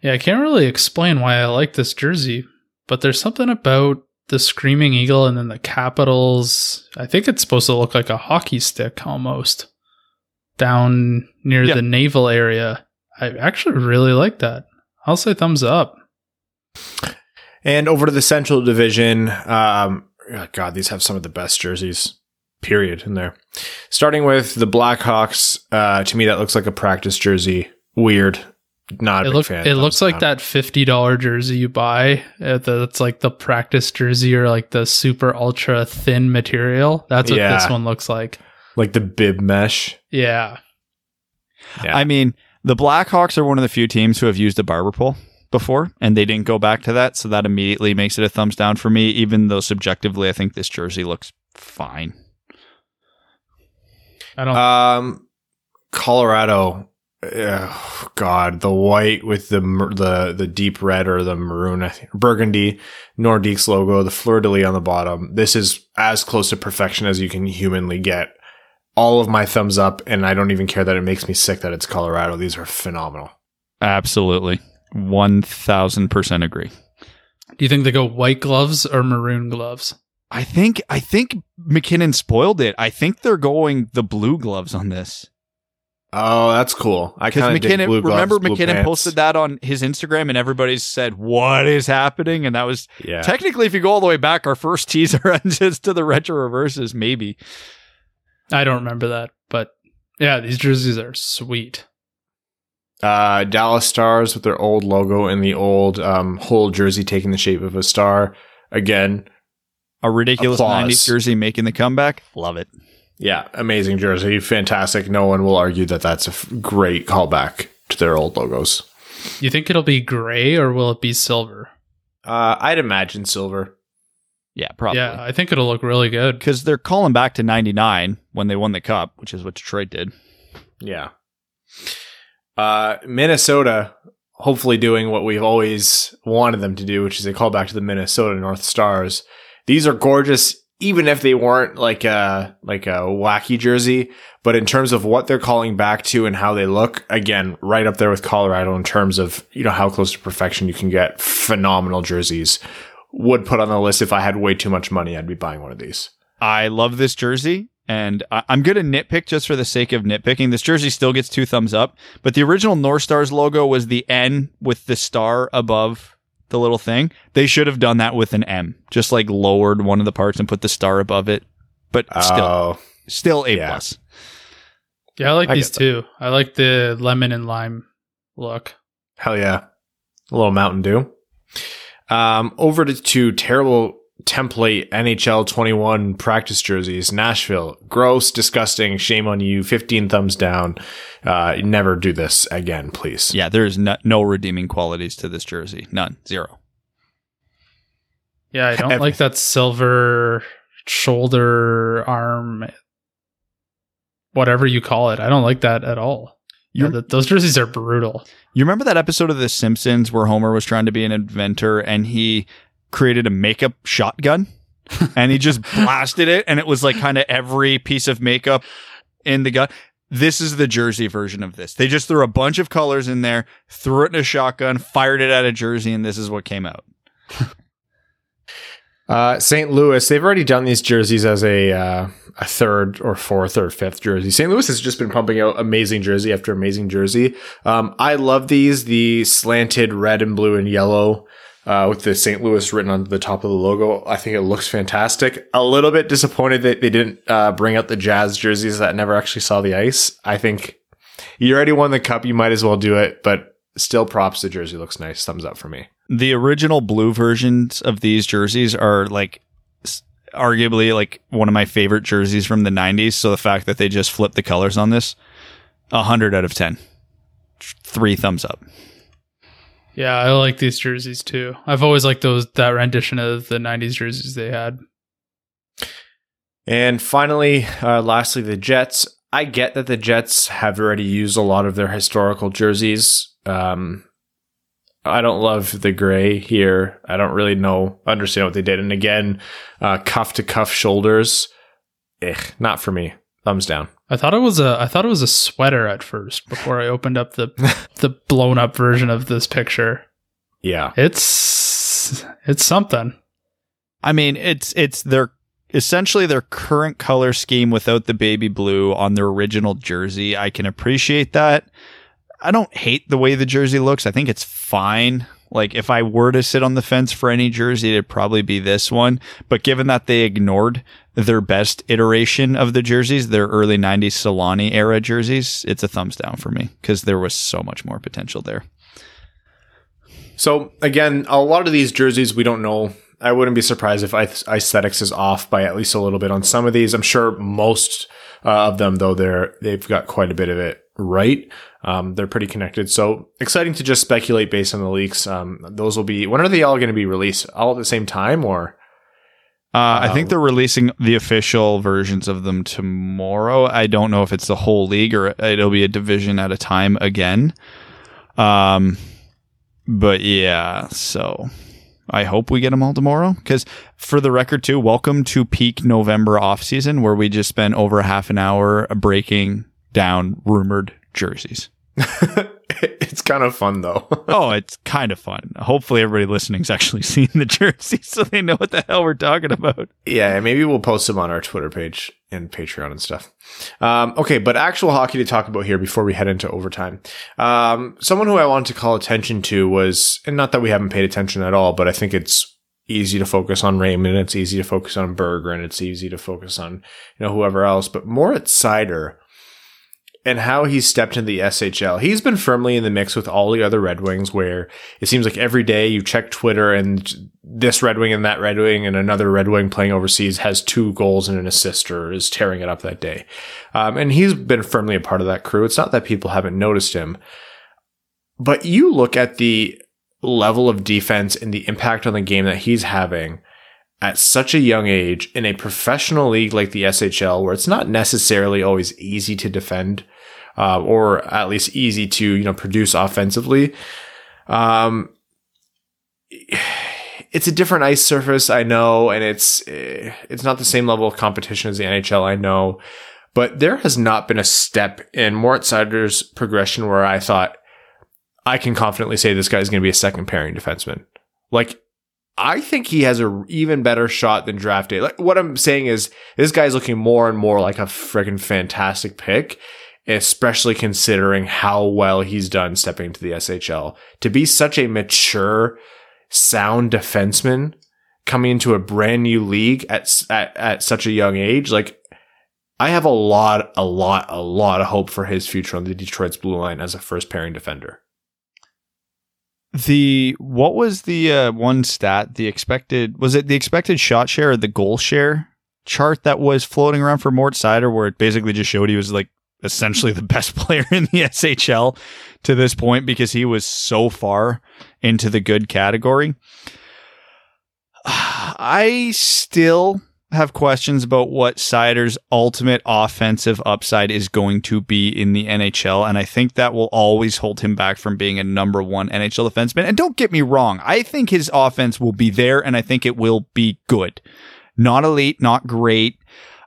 Yeah, I can't really explain why I like this jersey, but there's something about the Screaming Eagle and then the Capitals. I think it's supposed to look like a hockey stick almost down near
Yeah.
the navel area. I actually really like that. I'll say thumbs up.
And over to the Central Division. Um, oh God, these have some of the best jerseys. Period. In there, starting with the Blackhawks. Uh, to me, that looks like a practice jersey. Weird. Not a
It,
big
look,
fan.
it looks like that fifty dollar jersey you buy. That's like the practice jersey or like the super ultra thin material. That's what this one looks like.
like the bib mesh.
Yeah,
Yeah.
I mean, the Blackhawks are one of the few teams who have used a barber pole before, and they didn't go back to that, so that immediately makes it a thumbs down for me. Even though subjectively, I think this jersey looks fine.
I don't.
Um, Colorado. Ugh, God, the white with the the the deep red or the maroon, I think, burgundy Nordiques logo, the fleur de lis on the bottom. This is as close to perfection as you can humanly get. All of my thumbs up, and I don't even care that it makes me sick that it's Colorado. These are phenomenal.
Absolutely, one thousand percent agree.
do you think they go white gloves or maroon gloves?
I think I think MacKinnon spoiled it. I think they're going the blue gloves on this
Oh, that's cool. I
because
kind of
MacKinnon.
blue gloves,
remember,
blue
MacKinnon
pants.
posted that on his Instagram, and everybody said, "What is happening?" And that was
Yeah,
technically, if you go all the way back, our first [laughs] teaser on just to the retro reverses, maybe.
I don't remember that, but yeah, these jerseys are sweet.
uh, Dallas Stars with their old logo and the old um, whole jersey taking the shape of a star. Again,
A ridiculous
Applause.
90s jersey making the comeback. Love it.
Yeah, amazing jersey, fantastic. No one will argue that that's a f- great callback to their old logos.
You think it'll be gray or will it be silver?
Uh, I'd imagine silver.
Yeah, probably.
Yeah, I think it'll look really good.
Because they're calling back to 99 when they won the cup, which is what Detroit did.
Yeah. Uh, Minnesota, hopefully doing what we've always wanted them to do, which is a call back to the Minnesota North Stars. These are gorgeous, even if they weren't like a like a wacky jersey. But in terms of what they're calling back to and how they look, again, right up there with Colorado in terms of you know how close to perfection you can get. Phenomenal jerseys. Would put on the list if I had way too much money. I'd be buying one of these.
I love this jersey, and I'm going to nitpick just for the sake of nitpicking. This jersey still gets two thumbs up, but the original North Stars logo was the N with the star above the little thing. They should have done that with an M, just like lowered one of the parts and put the star above it. But still,
Oh,
still A
yeah.
plus.
Yeah, I like
I
these too. I like the lemon and lime look.
Hell yeah. A little Mountain Dew. Um, over to, to terrible template NHL 21 practice jerseys. Nashville. Gross, disgusting. Shame on you. 15 thumbs down. Uh, never do this again, please.
Yeah, there's no, no redeeming qualities to this jersey. None. Zero.
Yeah, I don't
Ev-
like that silver shoulder arm, whatever you call it. I don't like that at all. Yeah,
You're-
th- those jerseys are brutal.
You remember that episode of The Simpsons where Homer was trying to be an inventor and he created a makeup shotgun [laughs] and he just blasted it and it was like kind of every piece of makeup in the gun. This is the Jersey version of this. They just threw a bunch of colors in there, threw it in a shotgun, fired it at a jersey, and this is what came out. [laughs]
Uh, St. Louis, they've already done these jerseys as a uh, a third or fourth or fifth jersey. St. Louis has just been pumping out amazing jersey after amazing jersey. Um, I love these, the slanted red and blue and yellow uh, with the St. Louis written on the top of the logo. I think it looks fantastic. A little bit disappointed that they didn't uh, bring out the Jazz jerseys that never actually saw the ice. I think you already won the cup, you might as well do it, but still props. The jersey looks nice. Thumbs up for me.
The original blue versions of these jerseys are like arguably like one of my favorite jerseys from the 90s. So the fact that they just flipped the colors on this, a hundred out of ten. Three thumbs up.
Yeah, I like these jerseys too. I've always liked those that rendition of the '90s jerseys they had.
And finally, uh, lastly, the Jets. I get that the Jets have already used a lot of their historical jerseys. Um, I don't love the gray here. I don't really know, understand what they did. And again, uh, cuff to cuff shoulders. Eh, not for me. Thumbs down.
I thought it was a I thought it was a sweater at first before I opened up the [laughs] the blown up version of this picture.
Yeah.
It's it's something.
I mean, it's it's their essentially their current color scheme without the baby blue on their original jersey. I can appreciate that. I don't hate the way the jersey looks. I think it's fine. Like if I were to sit on the fence for any jersey, it'd probably be this one. But given that they ignored their best iteration of the jerseys, their early 90s Selanne era jerseys, it's a thumbs down for me because there was so much more potential there.
So again, a lot of these jerseys we don't know. I wouldn't be surprised if Icethetics is off by at least a little bit on some of these. I'm sure most uh, of them, though, they're they've got quite a bit of it right. Um, they're pretty connected. So exciting to just speculate based on the leaks. Um, those will be when are they all going to be released? All at the same time, or
uh, I think they're releasing the official versions of them tomorrow. I don't know if it's the whole league or it'll be a division at a time again. Um, but yeah, so I hope we get them all tomorrow. Because for the record, too, welcome to peak November off season where we just spent over half an hour breaking down rumored jerseys. [laughs] [laughs]
it's kind of fun though. [laughs]
oh, it's kind of fun. Hopefully, everybody listening's actually [laughs] seen the jersey so they know what the hell we're talking about.
Yeah, maybe we'll post them on our Twitter page and Patreon and stuff. Um, okay, but actual hockey to talk about here before we head into overtime. Um, someone who I wanted to call attention to was, and not that we haven't paid attention at all, but I think it's easy to focus on Raymond, it's easy to focus on Berger, and it's easy to focus on you know whoever else. But Moritz Seider and how he's stepped into the SHL. He's been firmly in the mix with all the other Red Wings where it seems like every day you check Twitter and this Red Wing and that Red Wing and another Red Wing playing overseas has two goals and an assist or is tearing it up that day. Um, and he's been firmly a part of that crew. It's not that people haven't noticed him, but you look at the level of defense and the impact on the game that he's having at such a young age in a professional league like the SHL, where it's not necessarily always easy to defend uh, or at least easy to you know produce offensively. Um, it's a different ice surface, I know, and it's it's not the same level of competition as the NHL, I know, but there has not been a step in Moritz Seider's progression where I thought I can confidently say this guy's going to be a second pairing defenseman. Like I think he has a even better shot than draft day. Like what I'm saying is this guy's looking more and more like a freaking fantastic pick especially considering how well he's done stepping into the SHL. To be such a mature, sound defenseman coming into a brand new league at, at, at such a young age, like I have a lot, a lot, a lot of hope for his future on the Detroit's blue line as a first pairing defender.
The what was the uh, one stat? The expected was it the expected shot share or the goal share chart that was floating around for Mort Seider, where it basically just showed he was like essentially the [laughs] best player in the SHL to this point because he was so far into the good category. [sighs] I still have questions about what Seider's ultimate offensive upside is going to be in the NHL. And I think that will always hold him back from being a number one NHL defenseman. And don't get me wrong. I think his offense will be there and I think it will be good. Not elite, not great.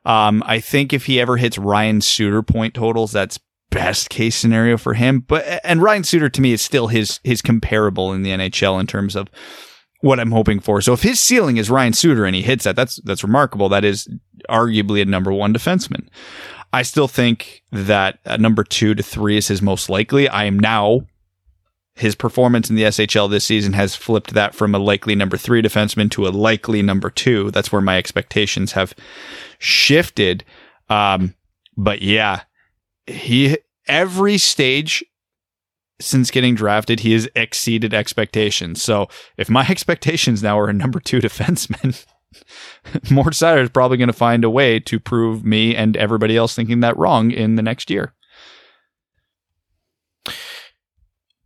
Um, I think if he ever hits Ryan Suter point totals, that's best case scenario for him. But and Ryan Suter to me is still his his comparable in the NHL in terms of what I'm hoping for. So if his ceiling is Ryan Suter and he hits that, that's that's remarkable. That is arguably a number one defenseman. I still think that number two to three is his most likely. I am now his performance in the SHL this season has flipped that from a likely number three defenseman to a likely number two. That's where my expectations have shifted. Um, but yeah, he every stage since getting drafted, he has exceeded expectations. So if my [laughs] expectations now are a number two defenseman, [laughs] Mort Seider is probably going to find a way to prove me and everybody else thinking that wrong in the next year.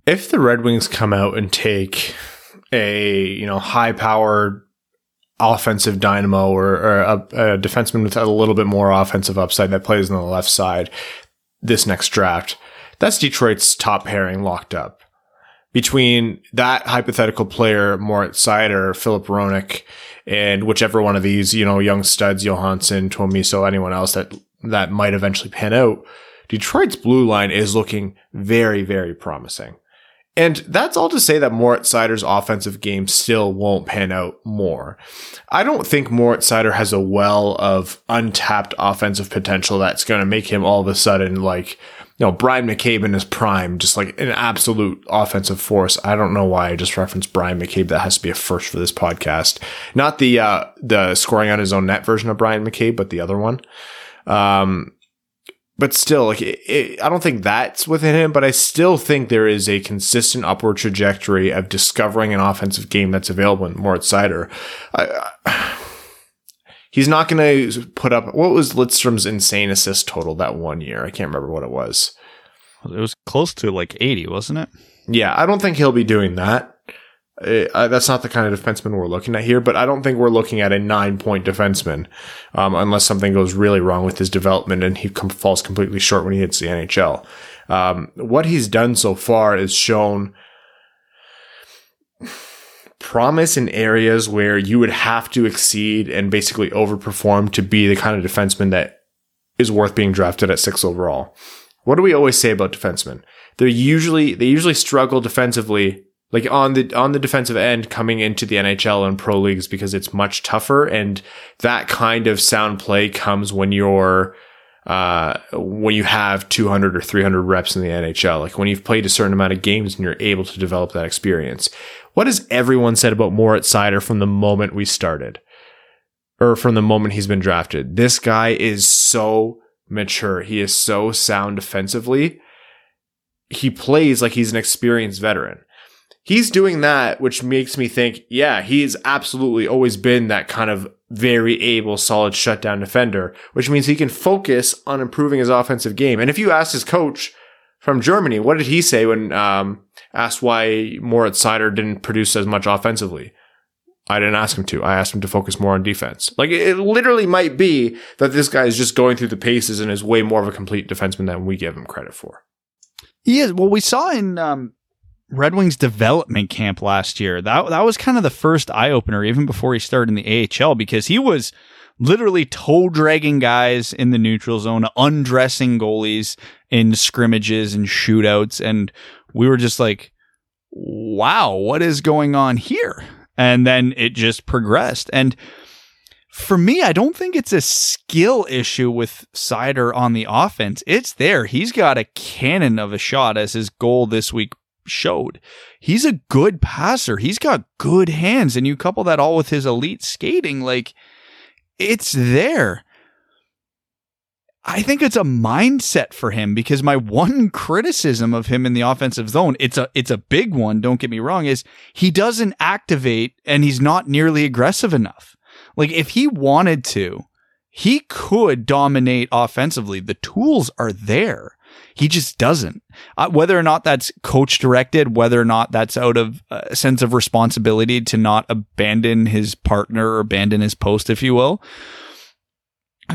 If the Red Wings come out and take a you know high powered offensive dynamo or, or a, a, defenseman with a little bit more offensive upside that plays on the left side this next draft, that's Detroit's top pairing locked up. Between that hypothetical player, Moritz Seider, Filip Hronek, and whichever one of these, you know, young studs, Johansson, Tuomisto, anyone else that, that might eventually pan out, Detroit's blue line is looking very, very promising. And that's all to say that Moritz Seider's offensive game still won't pan out more. I don't think Moritz Seider has a well of untapped offensive potential that's going to make him all of a sudden like, you know, Bryan McCabe in his prime, just like an absolute offensive force. I don't know why I just referenced Bryan McCabe. That has to be a first for this podcast. Not the, uh, the scoring on his own net version of Bryan McCabe, but the other one. Um, but still, like it, it, I don't think that's within him. But I still think there is a consistent upward trajectory of discovering an offensive game that's available in Moritz Seider. I, I, [sighs] he's not going to put up what was Lidstrom's insane assist total that one year. I can't remember what it was.
It was close to like eighty, wasn't it?
Yeah, I don't think he'll be doing that. Uh, that's not the kind of defenseman we're looking at here, but I don't think we're looking at a nine point defenseman um, unless something goes really wrong with his development and he com- falls completely short when he hits the NHL. Um, what he's done so far is shown promise in areas where you would have to exceed and basically overperform to be the kind of defenseman that is worth being drafted at six overall. What do we always say about defensemen? They're usually they usually struggle defensively like on the on the defensive end coming into the NHL and pro leagues because it's much tougher and that kind of sound play comes when you're uh, when you have 200 or 300 reps in the NHL, like when you've played a certain amount of games and you're able to develop that experience. What has everyone said about Moritz Seider from the moment we started? Or from the moment he's been drafted? This guy is so mature. He is so sound defensively. He plays like he's an experienced veteran he's doing that, which makes me think, yeah, he's absolutely always been that kind of very able, solid shutdown defender, which means he can focus on improving his offensive game. And if you ask his coach from Germany, what did he say when um, asked why Moritz Seider didn't produce as much offensively? I didn't ask him to. I asked him to focus more on defense. Like it literally might be that this guy is just going through the paces and is way more of a complete defenseman than we give him credit for.
He is. Well, we saw in um, Red Wings development camp last year. That that was kind of the first eye opener, even before he started in the AHL, because he was literally toe dragging guys in the neutral zone, undressing goalies in scrimmages and shootouts, and we were just like, "Wow, what is going on here?" And then it just progressed, and for me, I don't think it's a skill issue with Seider on the offense. It's there. He's got a cannon of a shot as his goal this week showed. He's a good passer. He's got good hands. And you couple that all with his elite skating, like it's there. I think it's a mindset for him because my one [laughs] criticism of him in the offensive zone, it's a it's a big one, don't get me wrong, is he doesn't activate and he's not nearly aggressive enough. Like if he wanted to, he could dominate offensively. The tools are there. He just doesn't. Uh, whether or not that's coach directed, whether or not that's out of a sense of responsibility to not abandon his partner or abandon his post, if you will.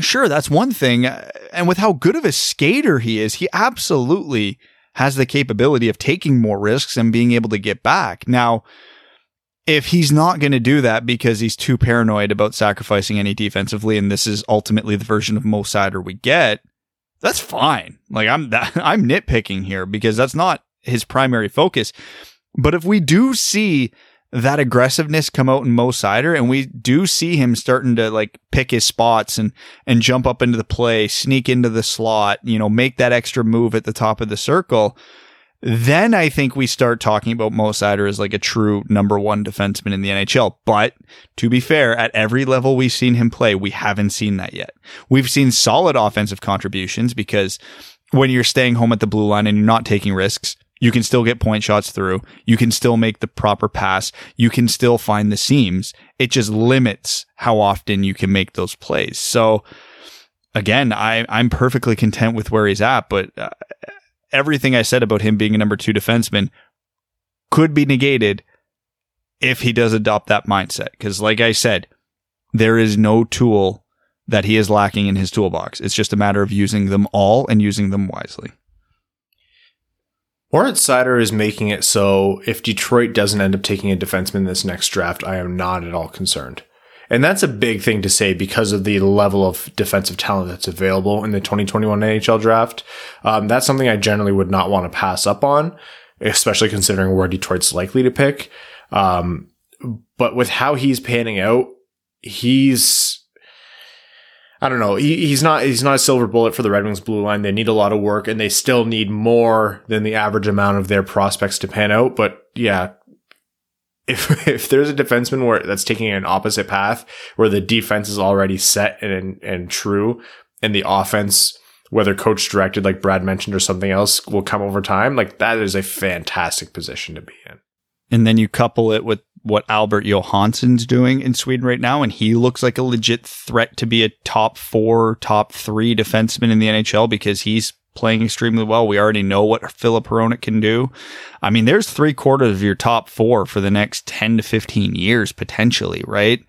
Sure, that's one thing. Uh, and with how good of a skater he is, he absolutely has the capability of taking more risks and being able to get back. Now, if he's not going to do that because he's too paranoid about sacrificing any defensively, and this is ultimately the version of Mo Seider we get, that's fine. Like I'm [laughs] I'm nitpicking here because that's not his primary focus. But if we do see that aggressiveness come out in Mo Seider and we do see him starting to like pick his spots and and jump up into the play, sneak into the slot, you know, make that extra move at the top of the circle, then I think we start talking about Mo Seider as like a true number one defenseman in the NHL. But to be fair, at every level we've seen him play, we haven't seen that yet. We've seen solid offensive contributions because when you're staying home at the blue line and you're not taking risks, you can still get point shots through. You can still make the proper pass. You can still find the seams. It just limits how often you can make those plays. So again, I, I'm perfectly content with where he's at, but uh, everything I said about him being a number two defenseman could be negated if he does adopt that mindset. Because, like I said, there is no tool that he is lacking in his toolbox. It's just a matter of using them all and using them wisely.
Moritz Seider is making it so if Detroit doesn't end up taking a defenseman this next draft, I am not at all concerned. And that's a big thing to say because of the level of defensive talent that's available in the 2021 NHL draft. Um, that's something I generally would not want to pass up on, especially considering where Detroit's likely to pick. Um, but with how he's panning out, he's I don't know. He, he's not he's not a silver bullet for the Red Wings blue line. They need a lot of work and they still need more than the average amount of their prospects to pan out. But yeah, if [laughs] if there's a defenseman where that's taking an opposite path where the defense is already set and and true and the offense whether coach directed like Brad mentioned or something else will come over time, like that is a fantastic position to be in.
And then you couple it with what Albert Johansson's doing in Sweden right now, and he looks like a legit threat to be a top four, top three defenseman in the NHL because he's playing extremely well. We already know what Filip Hronek can do. I mean, there's three quarters of your top four for the next 10 to 15 years potentially, right?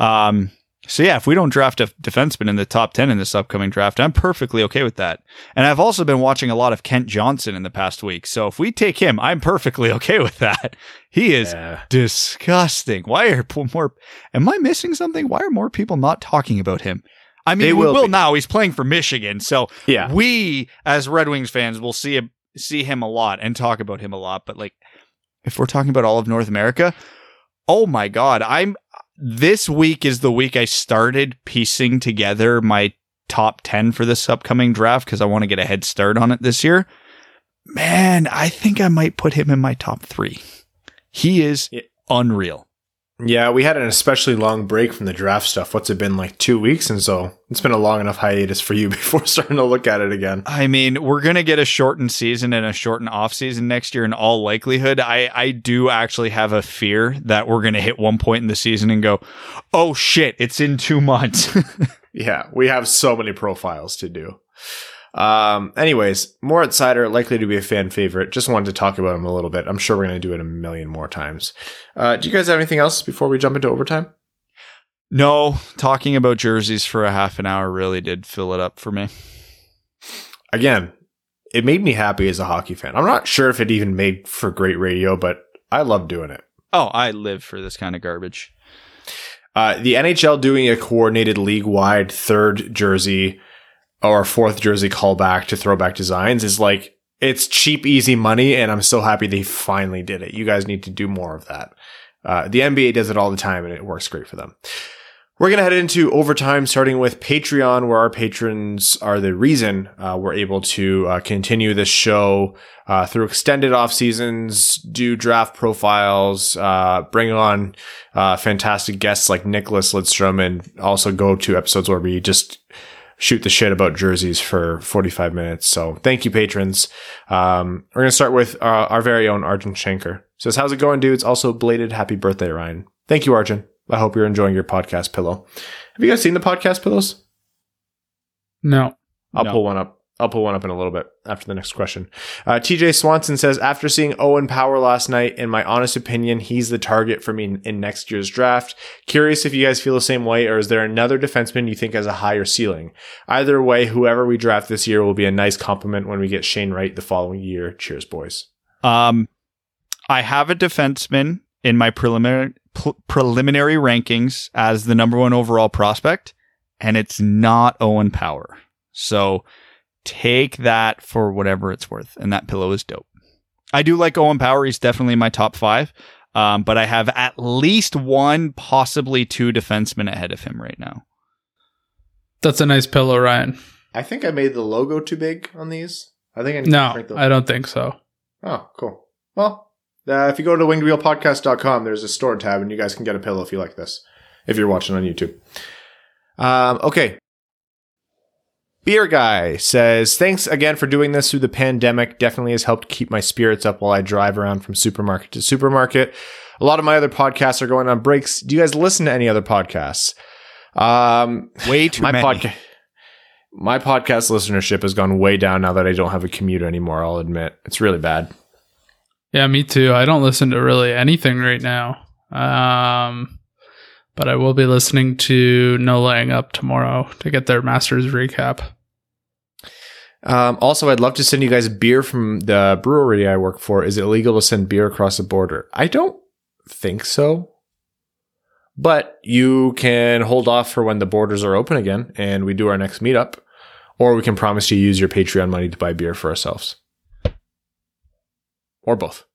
Um, so yeah, if we don't draft a defenseman in the top 10 in this upcoming draft, I'm perfectly okay with that. And I've also been watching a lot of Kent Johnson in the past week. So if we take him, I'm perfectly [laughs] okay with that. He is
Yeah.
disgusting. Why are more, am I missing something? Why are more people not talking about him? I mean,
They
we
will
now. He's playing for Michigan. So
Yeah.
we as Red Wings fans will see him, see him a lot and talk about him a lot. But like, if we're talking about all of North America, oh my God, I'm, this week is the week I started piecing together my top 10 for this upcoming draft because I want to get a head start on it this year. Man, I think I might put him in my top three. He is
Yeah.
unreal.
Yeah, we had an especially long break from the draft stuff. What's it been like two weeks? And so it's been a long enough hiatus for you [laughs] before starting to look at it again.
I mean, we're gonna get a shortened season and a shortened off season next year in all likelihood. I, I do actually have a fear that we're gonna hit one point in the season and go, oh shit, it's in two months. [laughs]
Yeah, we have so many profiles to do. Um, anyways, Moritz Seider, likely to be a fan favorite. Just wanted to talk about him a little bit. I'm sure we're going to do it a million more times. Uh, do you guys have anything else before we jump into overtime?
no, talking about jerseys for a half an hour really did fill it up for me.
Again, it made me happy as a hockey fan. I'm not sure if it even made for great radio, but I love doing it.
Oh, I live for this kind of garbage.
Uh, the NHL doing a coordinated league wide third jersey or fourth jersey callback to throwback designs is like, it's cheap, easy money. And I'm so happy they finally did it. You guys need to do more of that. Uh, the NBA does it all the time and it works great for them. We're going to head into overtime, starting with Patreon, where our patrons are the reason uh, we're able to uh, continue this show uh, through extended off seasons, do draft profiles, uh, bring on uh, fantastic guests like Nicklas Lidstrom, and also go to episodes where we just shoot the shit about jerseys for 45 minutes. So thank you, patrons. Um, we're going to start with uh, our very own Arjun Shanker. Says, how's it going, dudes? Also, belated happy birthday, Ryan. Thank you, Arjun. I hope you're enjoying your podcast pillow. Have you guys seen the podcast pillows?
No.
I'll
No.
pull one up. I'll pull one up in a little bit after the next question. Uh, TJ Swanson says, after seeing Owen Power last night, in my honest opinion, he's the target for me in, in next year's draft. Curious if you guys feel the same way, or is there another defenseman you think has a higher ceiling? Either way, whoever we draft this year will be a nice compliment when we get Shane Wright the following year. Cheers, boys.
Um, I have a defenseman in my preliminary pl- preliminary rankings as the number one overall prospect, and it's not Owen Power. So take that for whatever it's worth. And that pillow is dope. I do like Owen Power. He's definitely in my top five. Um, but I have at least one, possibly two defensemen ahead of him right now.
That's a nice pillow, Ryan.
I think I made the logo too big on these. I think I need to
No,
shrink the-
I don't think so.
Oh, cool. Well, uh, if you go to wingedwheelpodcast.com, there's a store tab, and you guys can get a pillow if you like this, if you're watching on YouTube. Um, okay. Beer Guy says, Thanks again for doing this through the pandemic. Definitely has helped keep my spirits up while I drive around from supermarket to supermarket. A lot of my other podcasts are going on breaks. Do you guys listen to any other podcasts? Um,
Way too
my
many.
podcast my podcast listenership has gone way down now that I don't have a commute anymore. I'll admit it's really bad.
Yeah, me too. I don't listen to really anything right now. Um, but I will be listening to No Laying Up tomorrow to get their Masters recap.
Um, also, I'd love to send you guys beer from the brewery I work for. Is it illegal to send beer across the border? I don't think so. But you can hold off for when the borders are open again and we do our next meetup. Or we can promise to use your Patreon money to buy beer for ourselves. Or both.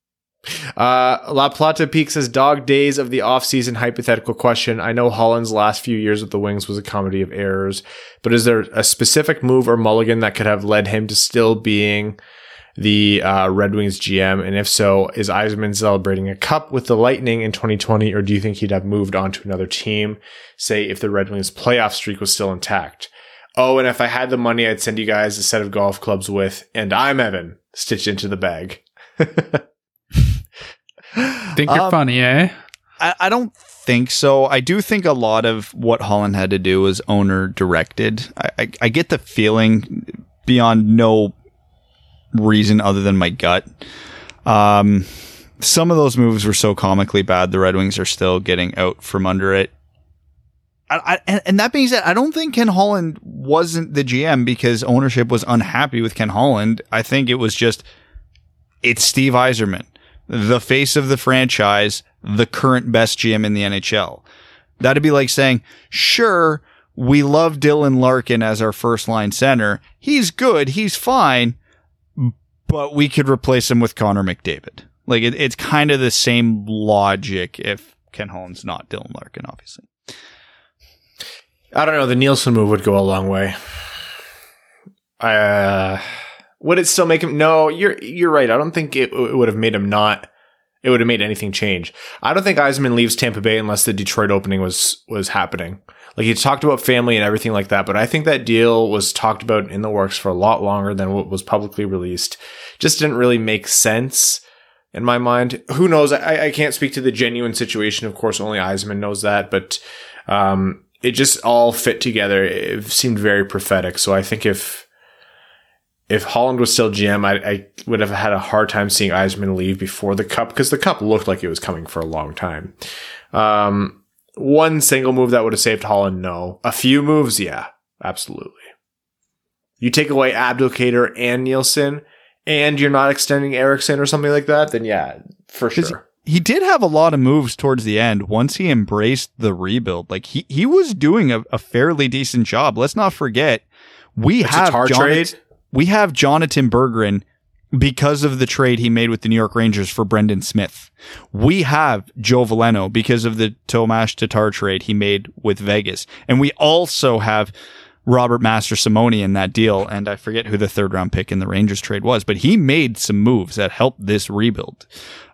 Uh, La Plata Peak says dog days of the off-season hypothetical question. I know Holland's last few years with the Wings was a comedy of errors, but is there a specific move or mulligan that could have led him to still being the uh, Red Wings GM? And if so, is Yzerman celebrating a cup with the Lightning in 2020, or do you think he'd have moved on to another team? Say if the Red Wings playoff streak was still intact. Oh, and if I had the money, I'd send you guys a set of golf clubs with, and I'm Evan, stitched into the bag. [laughs]
Think you're
Um,
funny, eh?
I, I don't think so. I do think a lot of what Holland had to do was owner directed. I, I, I get the feeling beyond no reason other than my gut. Um, some of those moves were so comically bad. The Red Wings are still getting out from under it. I, I, and, and that being said, I don't think Ken Holland wasn't the GM because ownership was unhappy with Ken Holland. I think it was just it's Steve Yzerman, the face of the franchise, the current best GM in the NHL. That'd be like saying, sure, we love Dylan Larkin as our first line center. He's good. He's fine. But we could replace him with Connor McDavid. Like it, it's kind of the same logic if Ken Holland's not Dylan Larkin, obviously.
I don't know. The Nielsen move would go a long way. Uh, would it still make him? No, you're you're right. I don't think it, it would have made him not. It would have made anything change. I don't think Yzerman leaves Tampa Bay unless the Detroit opening was was happening. Like he talked about family and everything like that, but I think that deal was talked about in the works for a lot longer than what was publicly released. Just didn't really make sense in my mind. Who knows? I, I can't speak to the genuine situation. Of course, only Yzerman knows that, but um, it just all fit together. It seemed very prophetic. So I think if if Holland was still GM, I, I would have had a hard time seeing Yzerman leave before the cup because the cup looked like it was coming for a long time. Um, one single move that would have saved Holland, no. A few moves, yeah, absolutely. You take away Abdelkader and Nielsen, and you're not extending Ericsson or something like that, then yeah, for sure.
He did have a lot of moves towards the end once he embraced the rebuild. Like he, he was doing a, a fairly decent job. Let's not forget, we
The
have Jonathan,
trade?
We have Jonathan Berggren because of the trade he made with the New York Rangers for Brendan Smith. We have Joe Veleno because of the Tomas Tatar trade he made with Vegas. And we also have Robert Mastrosimone in that deal. And I forget who the third round pick in the Rangers trade was, but he made some moves that helped this rebuild.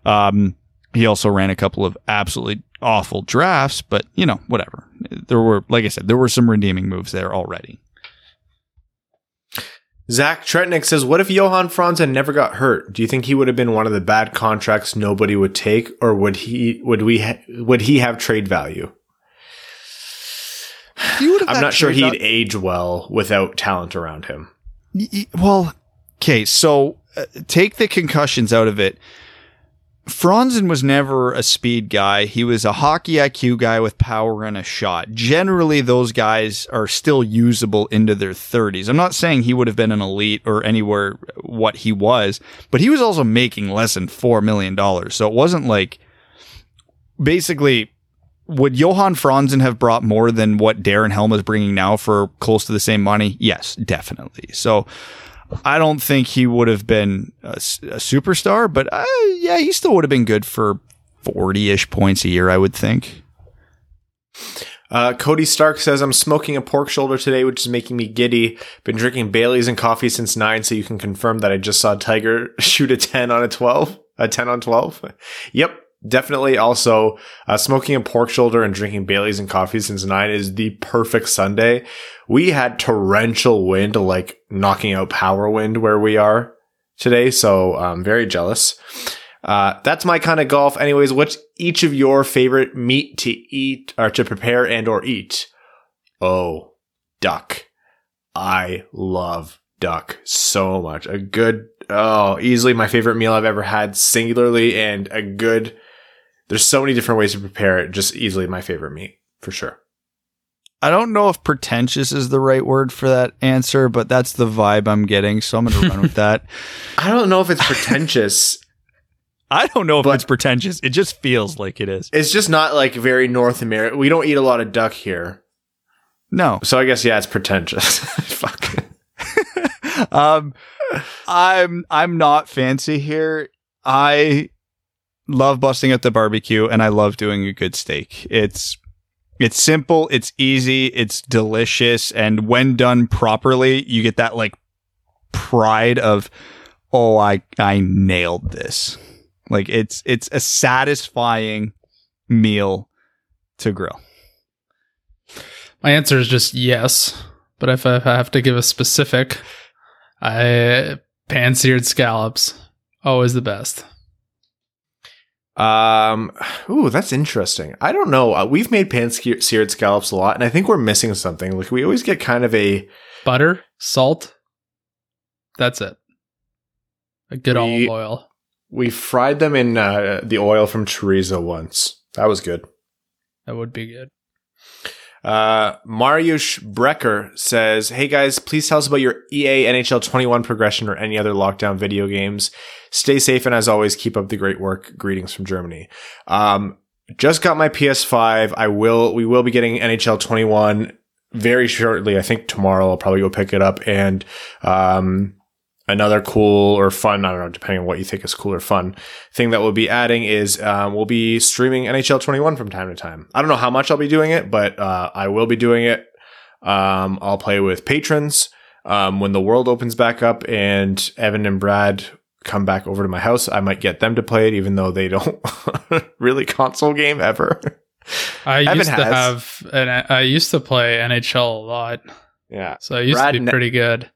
Um, he also ran a couple of absolutely awful drafts, but you know, whatever. There were, like I said, there were some redeeming moves there already.
Zach Tretnick says, "What if Johan Franzen never got hurt? Do you think he would have been one of the bad contracts nobody would take, or would he would we ha- would he have trade value? I'm not sure he'd age well without talent around him.
Well, okay, so uh, take the concussions out of it. Franzen was never a speed guy. He was a hockey IQ guy with power and a shot. Generally, those guys are still usable into their 30s. I'm not saying he would have been an elite or anywhere what he was, but he was also making less than $4 million. So it wasn't like basically would Johan Franzen have brought more than what Darren Helm is bringing now for close to the same money? Yes, definitely. So I don't think he would have been a superstar, but uh, yeah, he still would have been good for 40 ish points a year, I would think.
Uh, Cody Stark says, I'm smoking a pork shoulder today, which is making me giddy. Been drinking Bailey's and coffee since 9, so you can confirm that I just saw Tiger [laughs] shoot a 10 on a 12. A 10 on 12? [laughs] yep, definitely. Also, uh, smoking a pork shoulder and drinking Bailey's and coffee since 9 is the perfect Sunday. We had torrential wind, like knocking out power wind where we are today, so I'm very jealous. Uh, that's my kind of golf. Anyways, what's each of your favorite meat to eat or to prepare and or eat? Oh, duck. I love duck so much. A good oh, easily my favorite meal I've ever had, singularly, and a good. There's so many different ways to prepare it. Just easily my favorite meat for sure.
I don't know if pretentious is the right word for that answer, but that's the vibe I'm getting. So I'm going to run with that. [laughs]
I don't know if it's pretentious. [laughs]
I don't know if it's pretentious. It just feels like it is.
it's just not like very North American. We don't eat a lot of duck here.
No.
So I guess, yeah, it's pretentious. [laughs] Fuck.
um, I'm I'm not fancy here. I love busting at the barbecue, and I love doing a good steak. It's it's simple, it's easy, it's delicious, and when done properly, you get that like pride of, oh, I I nailed this. Like it's it's a satisfying meal to grill.
My answer is just yes. But if I have to give a specific, I pan seared scallops always the best.
Um, [sighs] ooh, that's interesting. I don't know. Uh, we've made pan seared scallops a lot, and I think we're missing something. Like we always get kind of a
Butter, salt. That's it. A good
We-
olive oil.
we fried them in uh, the oil from chorizo once. That was good.
That would be good.
Uh, Mariusz Brecker says, Hey guys, please tell us about your EA NHL 21 progression or any other lockdown video games. Stay safe and as always, keep up the great work. Greetings from Germany. Um, just got my PS5. I will, we will be getting NHL 21 very shortly. I think tomorrow I'll probably go pick it up and, um, another cool or fun, I don't know, depending on what you think is cool or fun thing that we'll be adding is um, we'll be streaming NHL 21 from time to time. I don't know how much I'll be doing it, but uh, I will be doing it. Um, I'll play with patrons um, when the world opens back up and Evan and Brad come back over to my house. I might get them to play it, even though they don't [laughs] really console game ever.
I
Evan
used to
has.
have, and I used to play NHL a lot,
yeah.
so I used
Brad
to be pretty good.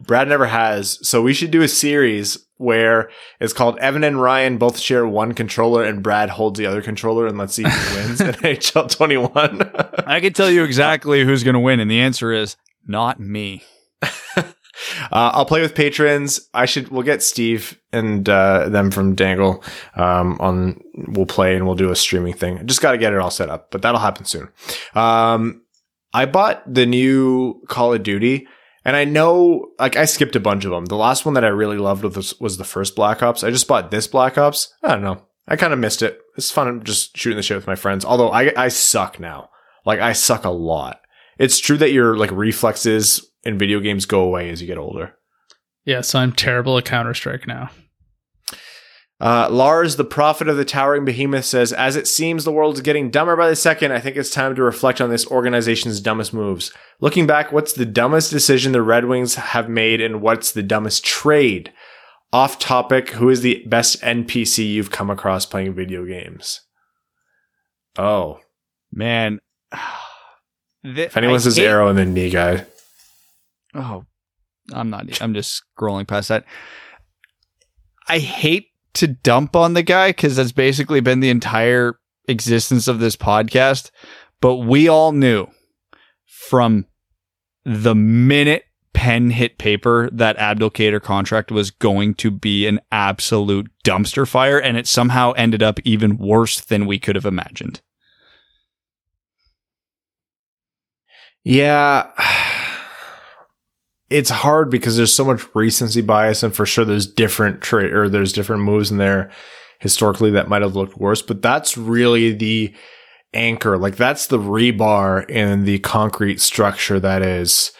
Brad never has. So we should do a series where it's called Evan and Ryan both share one controller and Brad holds the other controller and let's see who wins in [laughs] NHL 21. [laughs]
I can tell you exactly who's going to win, and the answer is not me. [laughs]
Uh, I'll play with patrons. I should. We'll get Steve and uh, them from Dangle um, on. We'll play and we'll do a streaming thing. Just got to get it all set up, but that'll happen soon. Um, I bought the new Call of Duty, and I know like I skipped a bunch of them. The last one that I really loved was was the first Black Ops. I just bought this Black Ops. I don't know. I kind of missed it. It's fun just shooting the shit with my friends. Although I I suck now. Like I suck a lot. It's true that your like reflexes in video games go away as you get older.
Yeah, so I'm terrible at Counter Strike now.
Uh, Lars, the prophet of the towering behemoth, says, As it seems the world is getting dumber by the second, I think it's time to reflect on this organization's dumbest moves. Looking back, what's the dumbest decision the Red Wings have made, and what's the dumbest trade? Off topic, who is the best NPC you've come across playing video games? Oh.
Man, [sighs]
If anyone says arrow and then knee guy.
Oh, I'm not. I'm just scrolling past that. I hate to dump on the guy because that's basically been the entire existence of this podcast. But we all knew from the minute pen hit paper that Abdelkader contract was going to be an absolute dumpster fire, and it somehow ended up even worse than we could have imagined.
Yeah. It's hard because there's so much recency bias and for sure there's different trade or there's different moves in there historically that might have looked worse, but that's really the anchor. Like that's the rebar in the concrete structure that is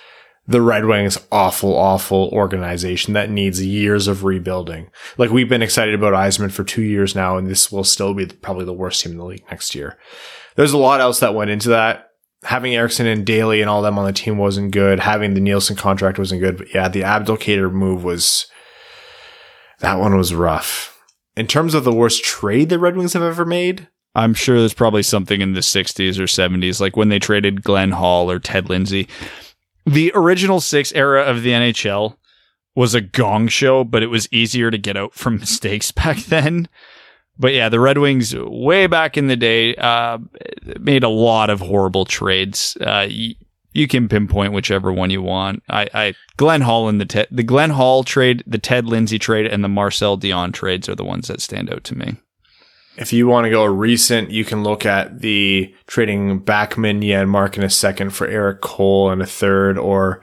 the Red Wings awful, awful organization that needs years of rebuilding. Like we've been excited about Yzerman for two years now, and this will still be probably the worst team in the league next year. There's a lot else that went into that having Ericsson and Daley and all them on the team wasn't good. Having the Nielsen contract wasn't good. But yeah, the Abdelkader move was that one was rough. In terms of the worst trade the Red Wings have ever made,
I'm sure there's probably something in the 60s or 70s, like when they traded Glenn Hall or Ted Lindsay. The original six era of the NHL was a gong show, but it was easier to get out from [laughs] mistakes back then. But yeah, the Red Wings way back in the day uh, made a lot of horrible trades. Uh, y- you can pinpoint whichever one you want. I, I Glenn Hall and the Ted, the Glenn Hall trade, the Ted Lindsay trade, and the Marcel Dionne trades are the ones that stand out to me.
If you want to go recent, you can look at the trading Backman, Janmark in a second for Erik Cole and a third, or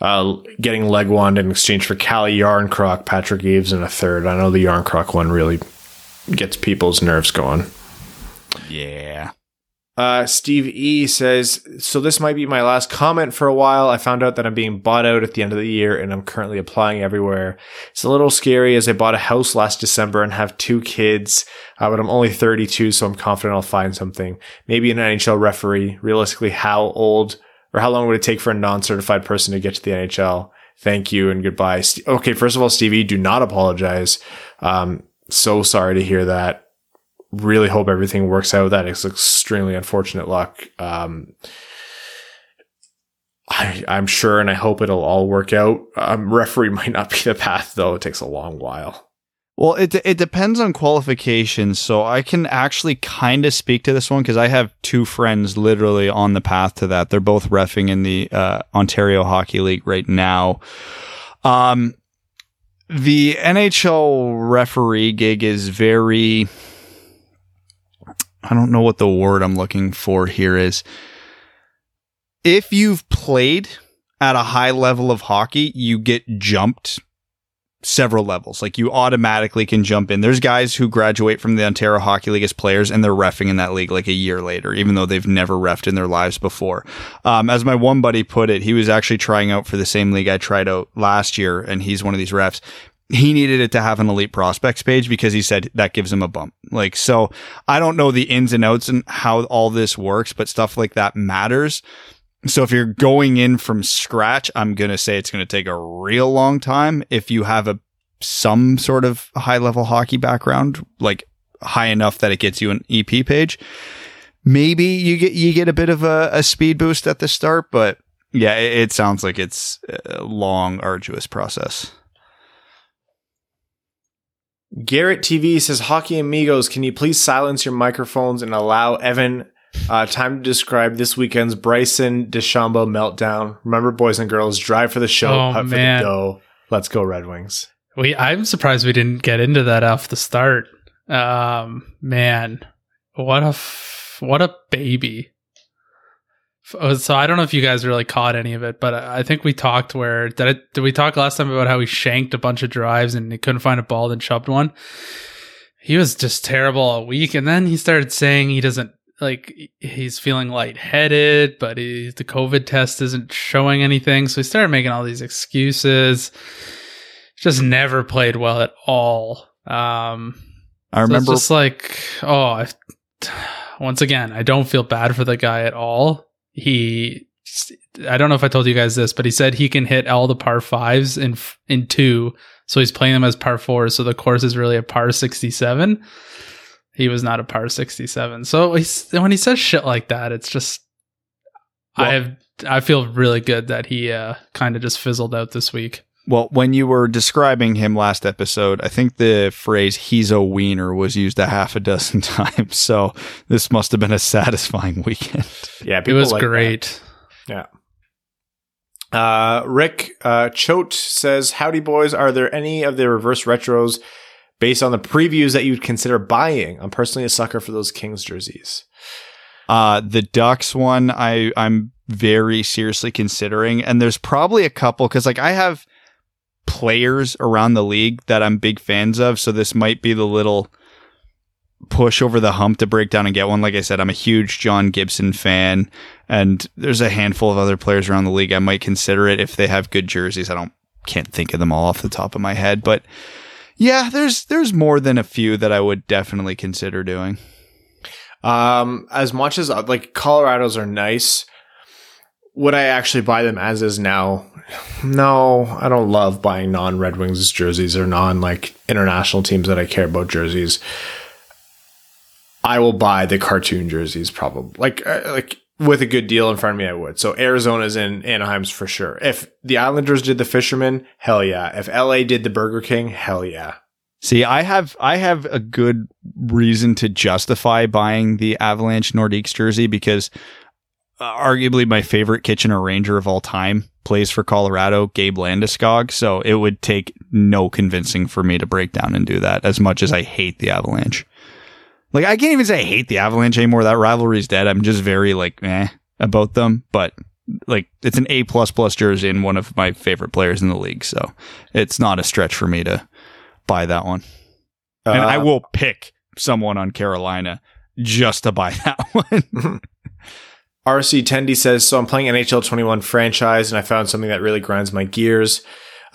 uh, getting Legwand in exchange for Calle Jarnkrok, Patrick Eaves in a third. I know the Jarnkrok one really gets people's nerves going.
Yeah.
Uh, Steve E says, so this might be my last comment for a while. I found out that I'm being bought out at the end of the year and I'm currently applying everywhere. It's a little scary as I bought a house last December and have two kids, uh, but I'm only 32, so I'm confident I'll find something. Maybe an NHL referee. Realistically, how old or how long would it take for a non-certified person to get to the NHL? Thank you and goodbye. Okay. First of all, Stevie, do not apologize. Um, so sorry to hear that really hope everything works out. That is extremely unfortunate luck. Um, I, am sure and I hope it'll all work out. Um, referee [laughs] might not be the path though. It takes a long while.
Well, it it depends on qualifications. So I can actually kind of speak to this one because I have two friends literally on the path to that. They're both refing in the uh, Ontario Hockey League right now. Um, the NHL referee gig is very I don't know what the word I'm looking for here is. If you've played at a high level of hockey, you get jumped several levels. Like you automatically can jump in. There's guys who graduate from the Ontario Hockey League as players and they're refing in that league like a year later, even though they've never refed in their lives before. Um, as my one buddy put it, he was actually trying out for the same league I tried out last year and he's one of these refs he needed it to have an elite prospects page because he said that gives him a bump. Like, so I don't know the ins and outs and how all this works, but stuff like that matters. So if you're going in from scratch, I'm going to say it's going to take a real long time. If you have a, some sort of high level hockey background, like high enough that it gets you an EP page, maybe you get, you get a bit of a, a speed boost at the start, but yeah, it, it sounds like it's a long, arduous process.
Garrett TV says, Hockey Amigos, can you please silence your microphones and allow Evan uh, time to describe this weekend's Bryson DeChambeau meltdown? Remember, boys and girls, drive for the show,
oh,
putt for the dough. Let's go, Red Wings.
We, I'm surprised we didn't get into that off the start. Um, man, what a f- what a baby. Oh, so I don't know if you guys really caught any of it, but I think we talked where did it, did we talk last time about how he shanked a bunch of drives and he couldn't find a ball and shoved one? He was just terrible all week, and then he started saying he doesn't like he's feeling lightheaded, but he, the COVID test isn't showing anything, so he started making all these excuses. Just never played well at all. Um,
I remember
so just like oh, I, [sighs] once again, I don't feel bad for the guy at all he I don't know if I told you guys this, but he said he can hit all the par fives in in two, so he's playing them as par fours. So the course is really a par sixty seven. He was not a par sixty seven. So when he says shit like that, it's just well, I have I feel really good that he uh, kind of just fizzled out this week.
Well, when you were describing him last episode, I think the phrase "he's a wiener" was used a half a dozen [laughs] times. So this must have been a satisfying [laughs] weekend.
Yeah,
it was like great.
That. Yeah. Uh, Rick uh, Choate says, "Howdy, boys. Are there any of the reverse retros based on the previews that you'd consider buying? I'm personally a sucker for those Kings jerseys."
Uh, the Ducks one, I I'm very seriously considering, and there's probably a couple because like I have players around the league that I'm big fans of. So this might be the little push over the hump to break down and get one. Like I said, I'm a huge John Gibson fan, and there's a handful of other players around the league I might consider it if they have good jerseys. I don't can't think of them all off the top of my head, but yeah, there's there's more than a few that I would definitely consider doing.
Um, as much as like Colorado's are nice, would I actually buy them as is now? No, I don't love buying non Red Wings jerseys or non like international teams that I care about jerseys. I will buy the cartoon jerseys probably like uh, like with a good deal in front of me. I would. So Arizona's in Anaheim's for sure. If the Islanders did the Fisherman, hell yeah. If LA did the Burger King, hell yeah.
See, I have I have a good reason to justify buying the Avalanche Nordiques jersey because uh, arguably my favorite Kitchener Ranger of all time, plays for Colorado, Gabe Landeskog. So it would take no convincing for me to break down and do that as much as I hate the Avalanche. Like I can't even say I hate the Avalanche anymore. That rivalry's dead. I'm just very like eh about them, but like it's an A plus plus jersey and one of my favorite players in the league. So it's not a stretch for me to buy that one. Uh, and I uh, will pick someone on Carolina just to buy [laughs] that one.
RC Tendy says, so I'm playing NHL 21 franchise and I found something that really grinds my gears.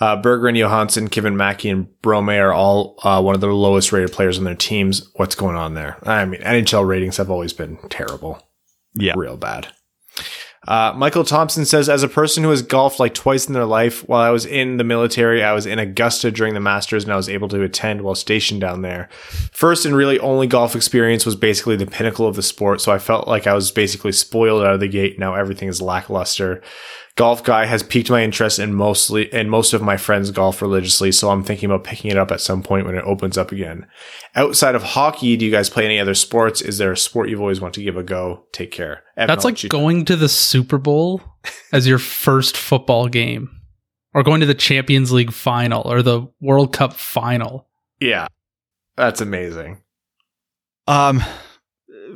Uh, Berggren, Johansson, Kevin Mackey, and Brome are all uh, one of the lowest rated players on their teams. What's going on there? I mean, NHL ratings have always been terrible.
Yeah.
Real bad. Uh, Michael Thompson says, as a person who has golfed like twice in their life, while I was in the military, I was in Augusta during the Masters and I was able to attend while stationed down there. First and really only golf experience was basically the pinnacle of the sport. So I felt like I was basically spoiled out of the gate. Now everything is lackluster golf guy has piqued my interest in mostly and most of my friends golf religiously so i'm thinking about picking it up at some point when it opens up again. Outside of hockey do you guys play any other sports? Is there a sport you've always wanted to give a go? Take care.
Evan, that's like going to the super bowl as your first football game or going to the champions league final or the world cup final.
Yeah. That's amazing.
Um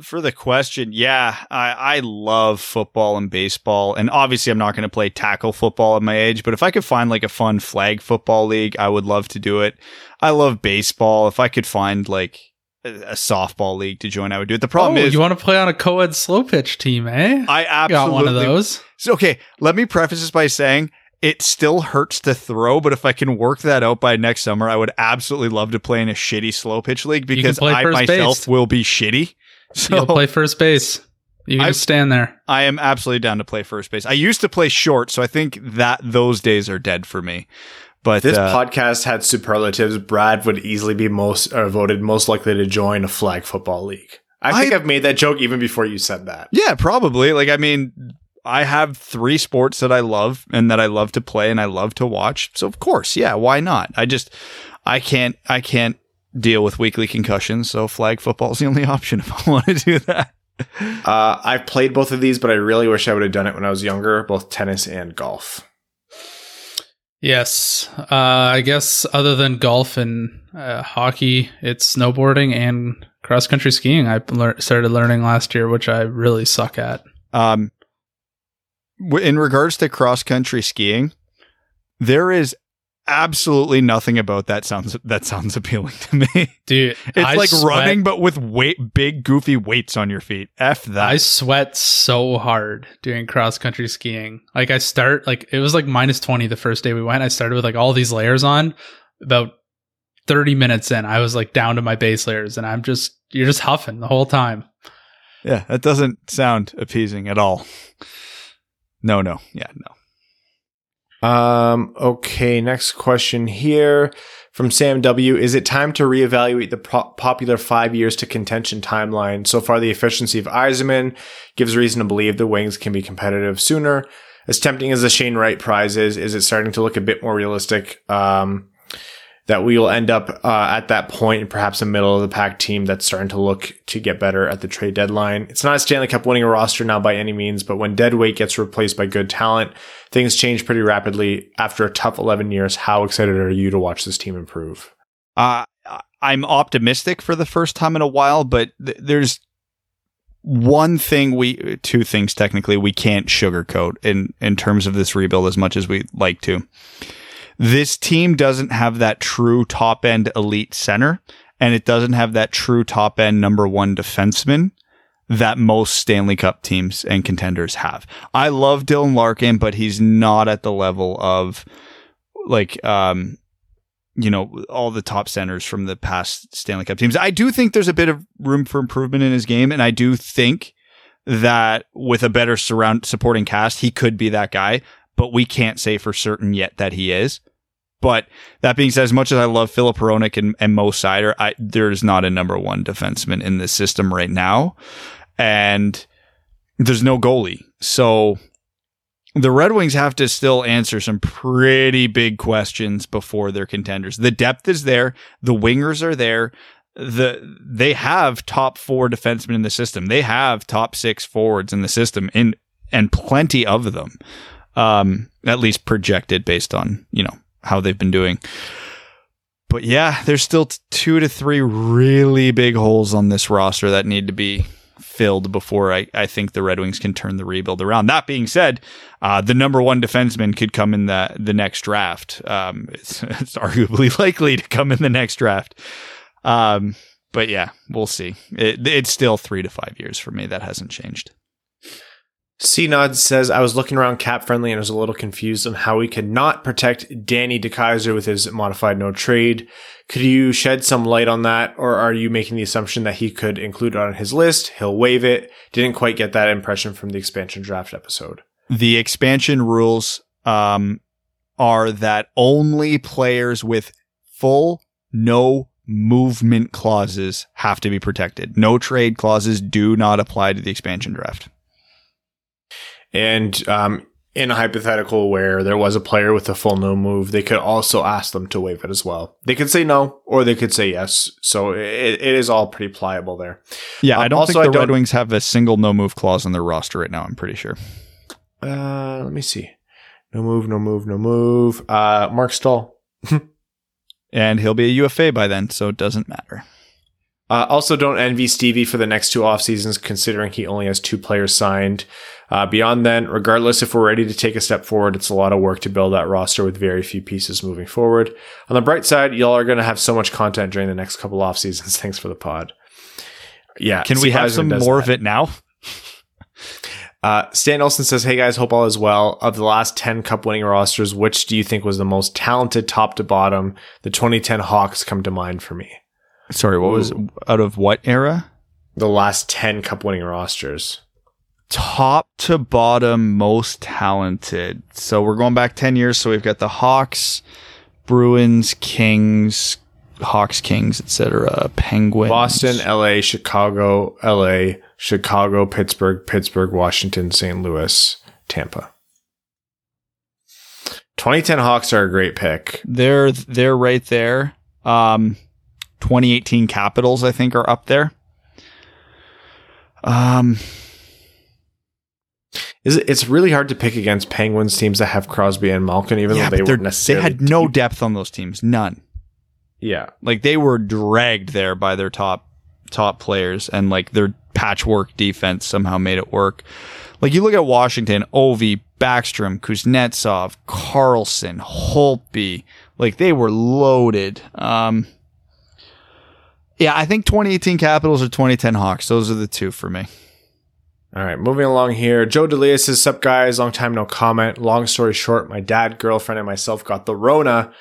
for the question, yeah, I, I love football and baseball. And obviously, I'm not going to play tackle football at my age, but if I could find like a fun flag football league, I would love to do it. I love baseball. If I could find like a, softball league to join, I would do it. The problem oh, is,
you want to play on a co ed slow pitch team, eh?
I absolutely
got one of those.
So, okay, let me preface this by saying it still hurts to throw, but if I can work that out by next summer, I would absolutely love to play in a shitty slow pitch league because I myself base. will be shitty. [laughs]
So You'll play first base. You can I, just stand there.
I am absolutely down to play first base. I used to play short, so I think that those days are dead for me. But
this uh, podcast had superlatives. Brad would easily be most or voted most likely to join a flag football league. I think I, have made that joke even before you said that.
Yeah, probably. Like, I mean, I have three sports that I love and that I love to play and I love to watch. So of course, yeah, why not? I just, I can't, I can't deal with weekly concussions. So flag football is the only [laughs] option if I want to do that.
Uh, I've played both of these, but I really wish I would have done it when I was younger, both tennis and golf.
Yes. Uh, I guess other than golf and uh, hockey, it's snowboarding and cross country skiing. I lear- started learning last year, which I really suck at.
Um, in regards to cross country skiing, there is absolutely nothing about that sounds that sounds appealing to me. [laughs]
Dude,
it's I like sweat, running but with weight big goofy weights on your feet. F that.
I sweat so hard doing cross country skiing. Like I start like it was like minus 20 the first day we went. I started with like all these layers on. About 30 minutes in, I was like down to my base layers and I'm just you're just huffing the whole time.
Yeah, that doesn't sound appeasing at all. No, no. Yeah, no.
Um, okay, next question here from Sam W. Is it time to reevaluate the popular five years to contention timeline? So far, the efficiency of Yzerman gives reason to believe the Wings can be competitive sooner. As tempting as the Shane Wright prize is, is it starting to look a bit more realistic? Um, that we will end up uh, at that point in perhaps a middle of the pack team that's starting to look to get better at the trade deadline. It's not a Stanley Cup winning roster now by any means, but when dead weight gets replaced by good talent, things change pretty rapidly. After a tough 11 years, how excited are you to watch this team improve?
Uh, I'm optimistic for the first time in a while, but th- there's one thing we, two things technically, we can't sugarcoat in, in terms of this rebuild as much as we like to this team doesn't have that true top end elite center, and it doesn't have that true top end number one defenseman that most Stanley Cup teams and contenders have. I love Dylan Larkin, but he's not at the level of like um you know all the top centers from the past Stanley Cup teams. I do think there's a bit of room for improvement in his game and I do think that with a better surround supporting cast, he could be that guy, but we can't say for certain yet that he is. But that being said, as much as I love Filip Hronek and, and Mo Seider, I, there's not a number one defenseman in this system right now. And there's no goalie. So the Red Wings have to still answer some pretty big questions before they're contenders. The depth is there. The wingers are there. The they have top four defensemen in the system. They have top six forwards in the system in and plenty of them, um, at least projected based on you know how they've been doing. But yeah, there's still two to three really big holes on this roster that need to be filled before I, I think the Red Wings can turn the rebuild around. That being said, uh, the number one defenseman could come in the the next draft. Um, [laughs] it's, it's arguably [laughs] likely to come in the next draft. Um, but yeah, we'll see. It, it's still three to five years for me. That hasn't changed.
C Nod says, I was looking around cap friendly and was a little confused on how we could not protect Danny DeKeyser with his modified no trade. Could you shed some light on that? Or are you making the assumption that he could include it on his list? He'll waive it. Didn't quite get that impression from the expansion draft episode.
The expansion rules um, are that only players with full no movement clauses have to be protected. No trade clauses do not apply to the expansion draft.
And um, in a hypothetical where there was a player with a full no move, they could also ask them to waive it as well. They could say no, or they could say yes. So it, it is all pretty pliable there.
Yeah,
Um,
I don't
also,
think the
don't-
Red Wings have a single no move clause on their roster right now. I'm pretty sure.
Uh, let me see. No move, no move, no move. Uh, Marc Staal. [laughs]
And he'll be a UFA by then, so it doesn't matter.
Uh, also, don't envy Stevie for the next two off seasons, considering he only has two players signed. Uh, beyond then, regardless if we're ready to take a step forward, it's a lot of work to build that roster with very few pieces moving forward. On the bright side, y'all are going to have so much content during the next couple off seasons. [laughs] Thanks for the pod. Yeah,
Can we have some more of it now? [laughs]
Uh, Stan Olsen says, Hey guys, hope all is well. Of the last 10 cup winning rosters, which do you think was the most talented top to bottom? The 2010 Hawks come to mind for me.
Sorry, what was out of what era?
The last 10 cup winning rosters.
Top to bottom most talented. So we're going back 10 years. So we've got the Hawks, Bruins, Kings, Hawks, Kings, etc. Penguins.
Boston, LA, Chicago, LA, Chicago, Pittsburgh, Pittsburgh, Washington, St. Louis, Tampa. 2010 Hawks are a great pick.
They're they're right there. Um 2018 Capitals I think are up there. Um
Is it, it's really hard to pick against Penguins teams that have Crosby and Malkin, even
yeah,
though they
they
necessarily.
had no
deep.
depth on those teams. None.
Yeah.
Like they were dragged there by their top top players and like their patchwork defense somehow made it work. Like you look at Washington, Ovi, Backstrom, Kuznetsov, Carlson, Holtby, like they were loaded. Um yeah, I think 2018 Capitals or 2010 Hawks. Those are the two for me.
All right, moving along here. Joe Delia says, Sup, guys? Long time no comment. Long story short, my dad, girlfriend, and myself got the Rona.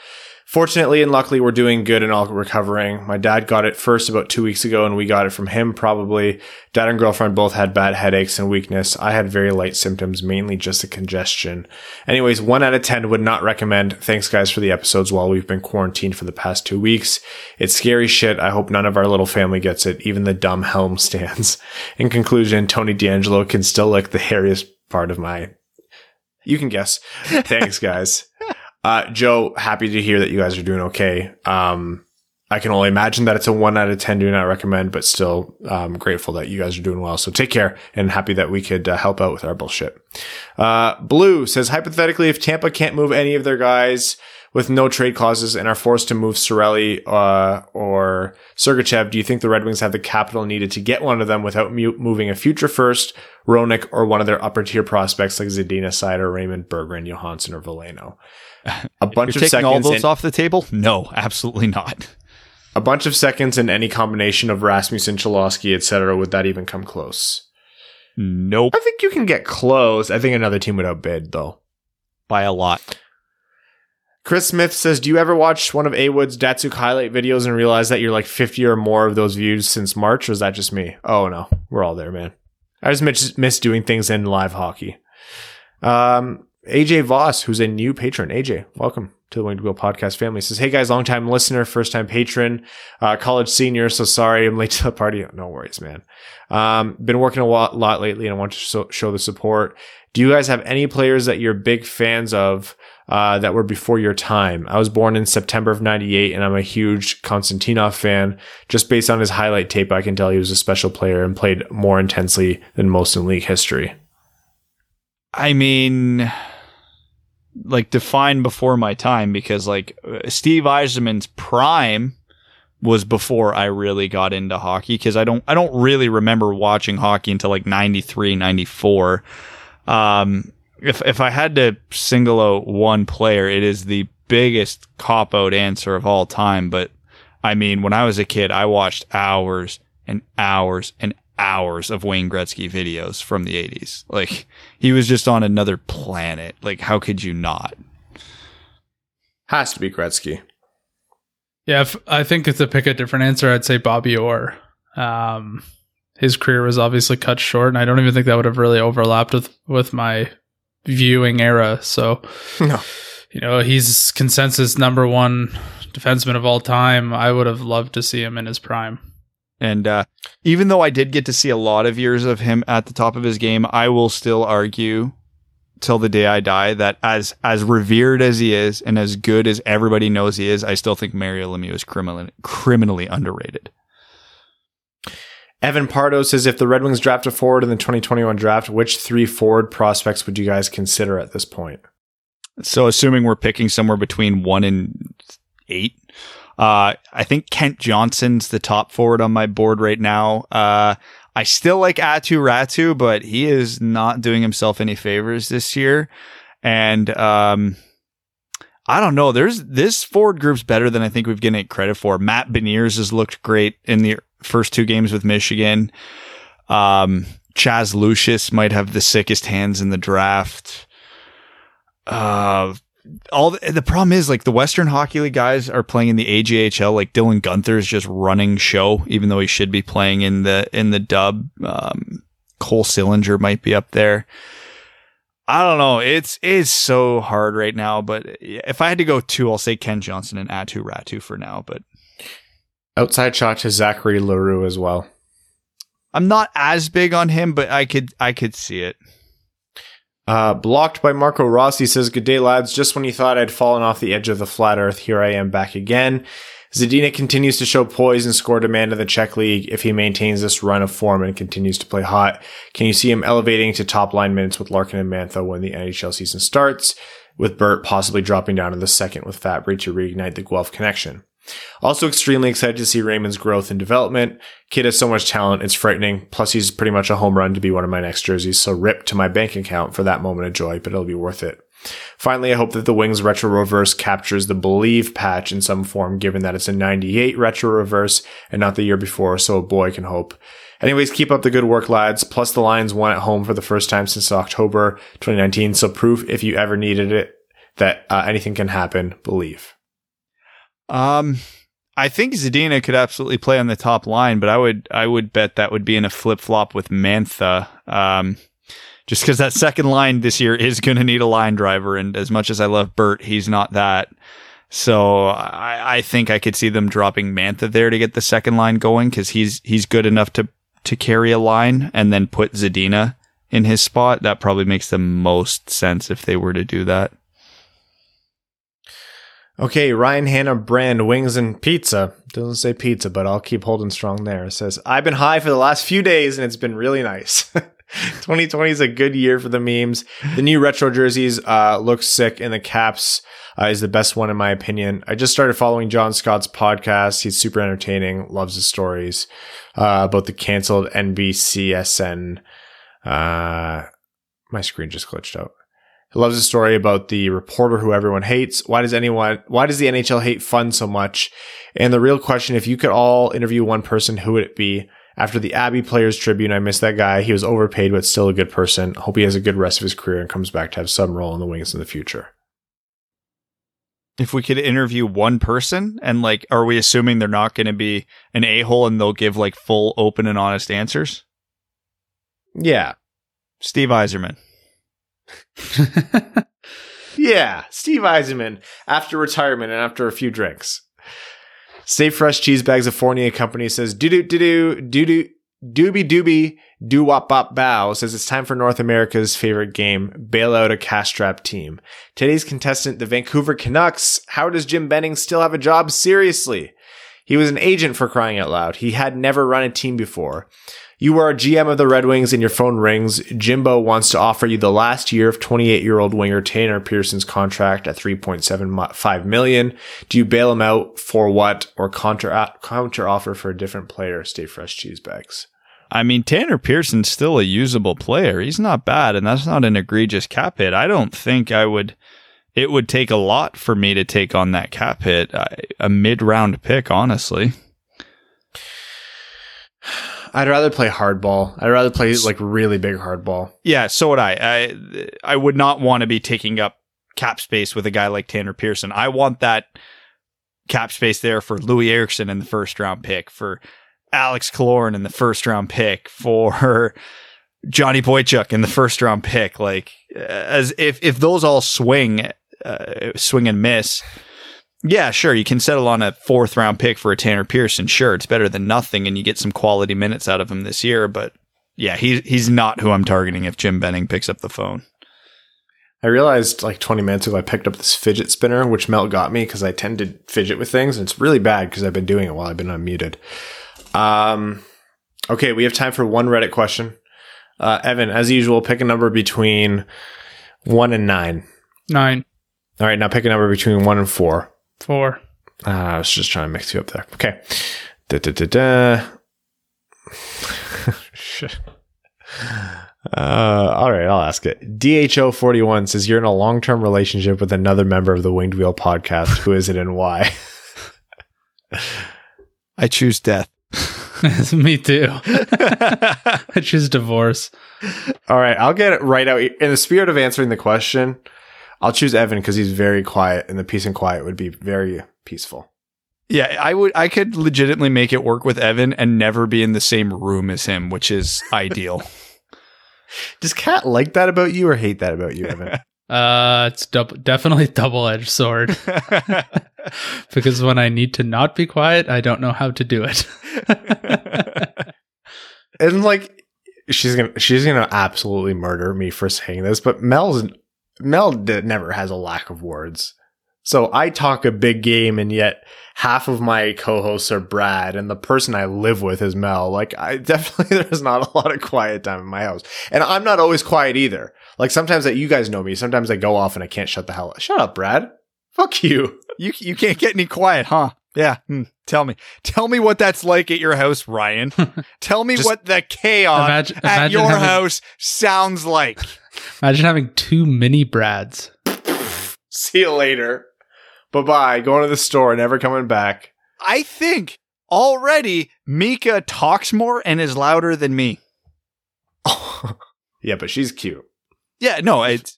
Fortunately and luckily, we're doing good and all recovering. My dad got it first about two weeks ago, and we got it from him probably. Dad and girlfriend both had bad headaches and weakness. I had very light symptoms, mainly just a congestion. Anyways, one out of 10 would not recommend. Thanks, guys, for the episodes while we've been quarantined for the past two weeks. It's scary shit. I hope none of our little family gets it, even the dumb helm [laughs] stands. In conclusion, Tony DeAngelo can still lick the hairiest part of my. You can guess. Thanks, guys. Uh, Joe, happy to hear that you guys are doing okay. Um, I can only imagine that it's a one out of 10 do not recommend, but still, um, grateful that you guys are doing well. So take care and happy that we could uh, help out with our bullshit. Uh, Blue says, hypothetically, if Tampa can't move any of their guys with no trade clauses and are forced to move Cirelli, uh, or Sergachev, do you think the Red Wings have the capital needed to get one of them without moving a future first, Hronek, or one of their upper tier prospects like Zadina Seider, Raymond Berggren, Johansson, or Veleno? A bunch of
taking all
seconds
those
and-
off the table? No, absolutely not.
a bunch of seconds and any combination of Rasmussen, Chalosky, etc. Would that even come close?
Nope.
I think you can get close. I think another team would outbid though.
By a lot.
Chris Smith says, "Do you ever watch one of A Wood's Datsyuk highlight videos and realize that you're like 50 or more of those views since March, or is that just me? Oh no, we're all there, man. I just miss, miss doing things in live hockey." Um, AJ Voss, who's a new patron. AJ, welcome to the Winged Wheel podcast family. Says, "Hey guys, long time listener, first time patron, uh, college senior. So sorry I'm late to the party. No worries, man. Um, been working a lot, lot lately, and I want to so, show the support. Do you guys have any players that you're big fans of?" uh, that were before your time. I was born in September of 98 and I'm a huge Konstantinov fan. Just based on his highlight tape, I can tell he was a special player and played more intensely than most in league history.
I mean, like defined before my time because like uh, Steve Yzerman's prime was before I really got into hockey because I don't I don't really remember watching hockey until like 93 94 um if if I had to single out one player it is the biggest cop out answer of all time but I mean when I was a kid I watched hours and hours and hours of Wayne Gretzky videos from the 80s like he was just on another planet like how could you not
Has to be Gretzky.
Yeah, if, I think if to pick a different answer, I'd say Bobby Orr. Um, his career was obviously cut short, and I don't even think that would have really overlapped with with my viewing era. So, [laughs]
No.
you know, he's consensus number one defenseman of all time. I would have loved to see him in his prime.
And uh, even though I did get to see a lot of years of him at the top of his game, I will still argue till the day I die that as as revered as he is and as good as everybody knows he is, I still think Mario Lemieux is criminally criminally underrated.
Evan Pardo says if the Red Wings draft a forward in the 2021 draft, which three forward prospects would you guys consider at this point?
So assuming we're picking somewhere between one and eight, uh, I think Kent Johnson's the top forward on my board right now. Uh, I still like Aatu Räty, but he is not doing himself any favors this year. And um, I don't know. There's this forward group's better than I think we've given it credit for. Matt Beniers has looked great in the first two games with Michigan. Um, Chaz Lucius might have the sickest hands in the draft. Uh, all the, the problem is like the Western Hockey League guys are playing in the AJHL. Like Dylan Guenther is just running show, even though he should be playing in the in the dub. Um, Cole Sillinger might be up there. I don't know. It's it's so hard right now. But if I had to go two, I'll say Kent Johnson and Aatu Räty for now. But
Outside shot to Zachary L'Heureux as well.
I'm not as big on him, but I could I could see it.
Uh, blocked by Marco Rossi says, Good day, lads. Just when you thought I'd fallen off the edge of the flat earth, here I am back again. Zadina continues to show poise and score demand in the Czech league if he maintains this run of form and continues to play hot. Can you see him elevating to top line minutes with Larkin and Mantha when the NHL season starts, with Burt possibly dropping down in the second with Fabbri to reignite the Guelph connection? Also extremely excited to see Raymond's growth and development. Kid has so much talent, it's frightening. Plus he's pretty much a home run to be one of my next jerseys, so rip to my bank account for that moment of joy, but it'll be worth it. Finally, I hope that the Wings Retro Reverse captures the Believe patch in some form, given that it's a 98 Retro Reverse and not the year before, so a boy can hope. Anyways, keep up the good work, lads. Plus, the Lions won at home for the first time since October 2019, so proof if you ever needed it that uh, anything can happen, believe.
Um, I think Zadina could absolutely play on the top line, but I would I would bet that would be in a flip flop with Mantha. Um, just because that second line this year is going to need a line driver, and as much as I love Burt, he's not that. So I, I think I could see them dropping Mantha there to get the second line going because he's he's good enough to to carry a line, and then put Zadina in his spot. That probably makes the most sense if they were to do that.
Okay, Ryan Hanna brand wings and pizza. Doesn't say pizza, but I'll keep holding strong there. It says, I've been high for the last few days and it's been really nice. [laughs] 2020 is a good year for the memes. The new retro jerseys uh, look sick and the caps uh, is the best one in my opinion. I just started following John Scott's podcast. He's super entertaining, loves his stories uh, about the canceled NBCSN. Uh, my screen just glitched out. He loves a story about the reporter who everyone hates. Why does anyone, why does the NHL hate fun so much? And the real question, if you could all interview one person, who would it be? After the Abbey Players Tribune, I miss that guy. He was overpaid, but still a good person. Hope he has a good rest of his career and comes back to have some role in the Wings in the future.
If we could interview one person, and like, are we assuming they're not going to be an a hole and they'll give like full, open, and honest answers?
Yeah.
Steve Yzerman.
Yeah. Steve Yzerman after retirement and after a few drinks. Save Fresh Cheese Bags of Fournier Company says, doo doo doo doo doo doo doobie doobie doo wop bop bow says it's time for North America's favorite game, bail out a cash strapped team. Today's contestant, the Vancouver Canucks. How does Jim Benning still have a job? Seriously. He was an agent for crying out loud. He had never run a team before. You are a GM of the Red Wings and your phone rings. Jimbo wants to offer you the last year of 28 year old winger Tanner Pearson's contract at 3.75 million. Do you bail him out for what or counter, counter offer for a different player? Stay fresh cheese bags.
I mean, Tanner Pearson's still a usable player. He's not bad, and that's not an egregious cap hit. I don't think I would. It would take a lot for me to take on that cap hit. A mid round pick, honestly.
I'd rather play hardball. I'd rather play like really big hardball.
Yeah, so would I. I I would not want to be taking up cap space with a guy like Tanner Pearson. I want that cap space there for Loui Eriksson in the first round pick, for Alex Killorn in the first round pick, for [laughs] Johnny Boychuk in the first round pick. Like as if if those all swing, uh, swing and miss yeah, sure. You can settle on a fourth round pick for a Tanner Pearson. Sure, it's better than nothing, and you get some quality minutes out of him this year. But yeah, he's he's not who I'm targeting if Jim Benning picks up the phone.
I realized like 20 minutes ago I picked up this fidget spinner, which Mel got me because I tend to fidget with things, and it's really bad because I've been doing it while I've been unmuted. Um, okay, we have time for one Reddit question. Uh, Evan, as usual, pick a number between one and nine.
Nine.
All right, now pick a number between one and four.
Four.
Uh, I was just trying to mix you up there. Okay. Da, da, da, da. Shit. Uh, all right, I'll ask it. DHO41 says you're in a long term relationship with another member of the Winged Wheel podcast. Who is it and why?
I choose death. [laughs]
Me too. [laughs] I choose divorce.
All right, I'll get it right out. In the spirit of answering the question, I'll choose Evan because he's very quiet, and the peace and quiet would be very peaceful.
Yeah, I would. I could legitimately make it work with Evan and never be in the same room as him, which is [laughs] ideal.
Does Kat like that about you or hate that about you, Evan? [laughs]
Uh, it's dub- definitely double edged sword. [laughs] because when I need to not be quiet, I don't know how to do it.
and like, she's gonna she's gonna absolutely murder me for saying this, but Mel's Mel never has a lack of words. So I talk a big game and yet half of my co-hosts are Brad and the person I live with is Mel. Like I [laughs] definitely there's not a lot of quiet time in my house. And I'm not always quiet either. Like sometimes that you guys know me, sometimes I go off and I can't shut the hell up. Shut up, Brad. Fuck you.
You you can't get any quiet, huh? Yeah. Hmm. Tell me. Tell me what that's like at your house, Ryan. [laughs] Tell me what the chaos imagine, at imagine your having- house sounds like.
Imagine having two mini Brads.
See you later. Bye bye. Going to the store, never coming back.
I think already Mika talks more and is louder than me. [laughs]
yeah, but she's cute.
Yeah, no, it's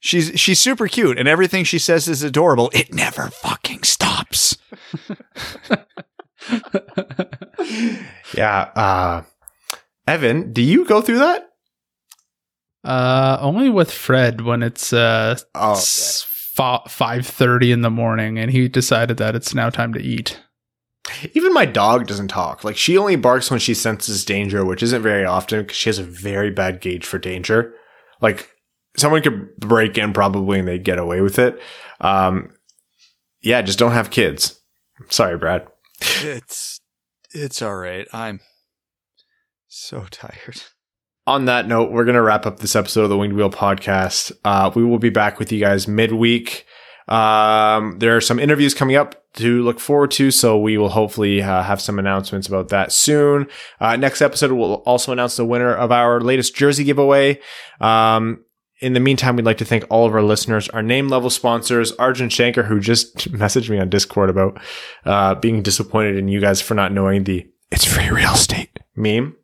she's she's super cute and everything she says is adorable. It never fucking stops. [laughs]
yeah, uh Evan, do you go through that?
Uh, only with Fred when it's uh oh, five thirty in the morning, and he decided that it's now time to eat.
Even my dog doesn't talk. Like she only barks when she senses danger, which isn't very often because she has a very bad gauge for danger. Like someone could break in probably and they'd get away with it. Um, yeah, just don't have kids. Sorry, Brad.
It's it's all right. I'm so tired
on that note, we're going to wrap up this episode of the Winged Wheel podcast. Uh, we will be back with you guys midweek. Um, there are some interviews coming up to look forward to, so we will hopefully uh, have some announcements about that soon. Uh, next episode, we'll also announce the winner of our latest jersey giveaway. Um, in the meantime, we'd like to thank all of our listeners, our name level sponsors, Arjun Shankar, who just [laughs] messaged me on Discord about uh, being disappointed in you guys for not knowing the "it's free real estate" meme.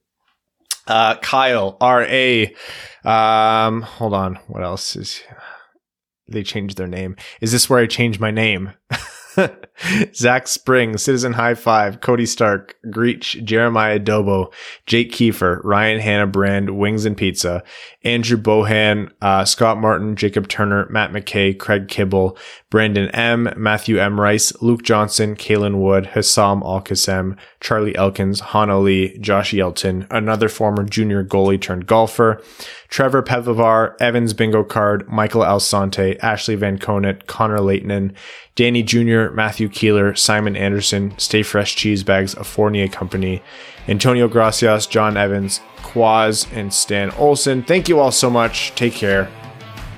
Uh, Kyle, R.A. Um, hold on. What else is, they changed their name. Is this where I change my name? [laughs] [laughs] Zach Spring, Citizen High Five, Cody Stark, Greach, Jeremiah Dobo, Jake Kiefer, Ryan Hanna Brand, Wings and Pizza, Andrew Bohan, uh, Scott Martin, Jacob Turner, Matt McKay, Craig Kibble, Brandon M, Matthew M. Rice, Luke Johnson, Kalen Wood, Hassam Al Charlie Elkins, Han Lee, Josh Yelton, another former junior goalie turned golfer, Trevor Pevavar, Evans Bingo Card, Michael Alsante, Ashley Van Conant, Connor Leighton, Danny Jr., Matthew Matthew Keeler, Simon Anderson, Stay Fresh Cheese Bags, a Fournier Company, Antonio Gracias, John Evans, Quaz, and Stan Olson. Thank you all so much. Take care.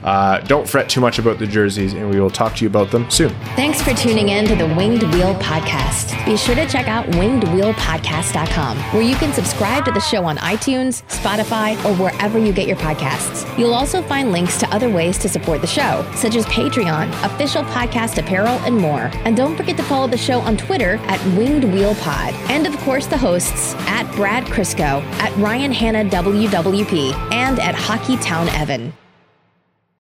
Uh, don't fret too much about the jerseys, and we will talk to you about them soon.
Thanks for tuning in to the Winged Wheel Podcast. Be sure to check out wingedwheelpodcast.com, where you can subscribe to the show on iTunes, Spotify, or wherever you get your podcasts. You'll also find links to other ways to support the show, such as Patreon, official podcast apparel, and more. And don't forget to follow the show on Twitter at Winged Wheel Pod. And of course, the hosts at Brad Crisco, at Ryan Hanna WWP, and at Hockey Town Evan.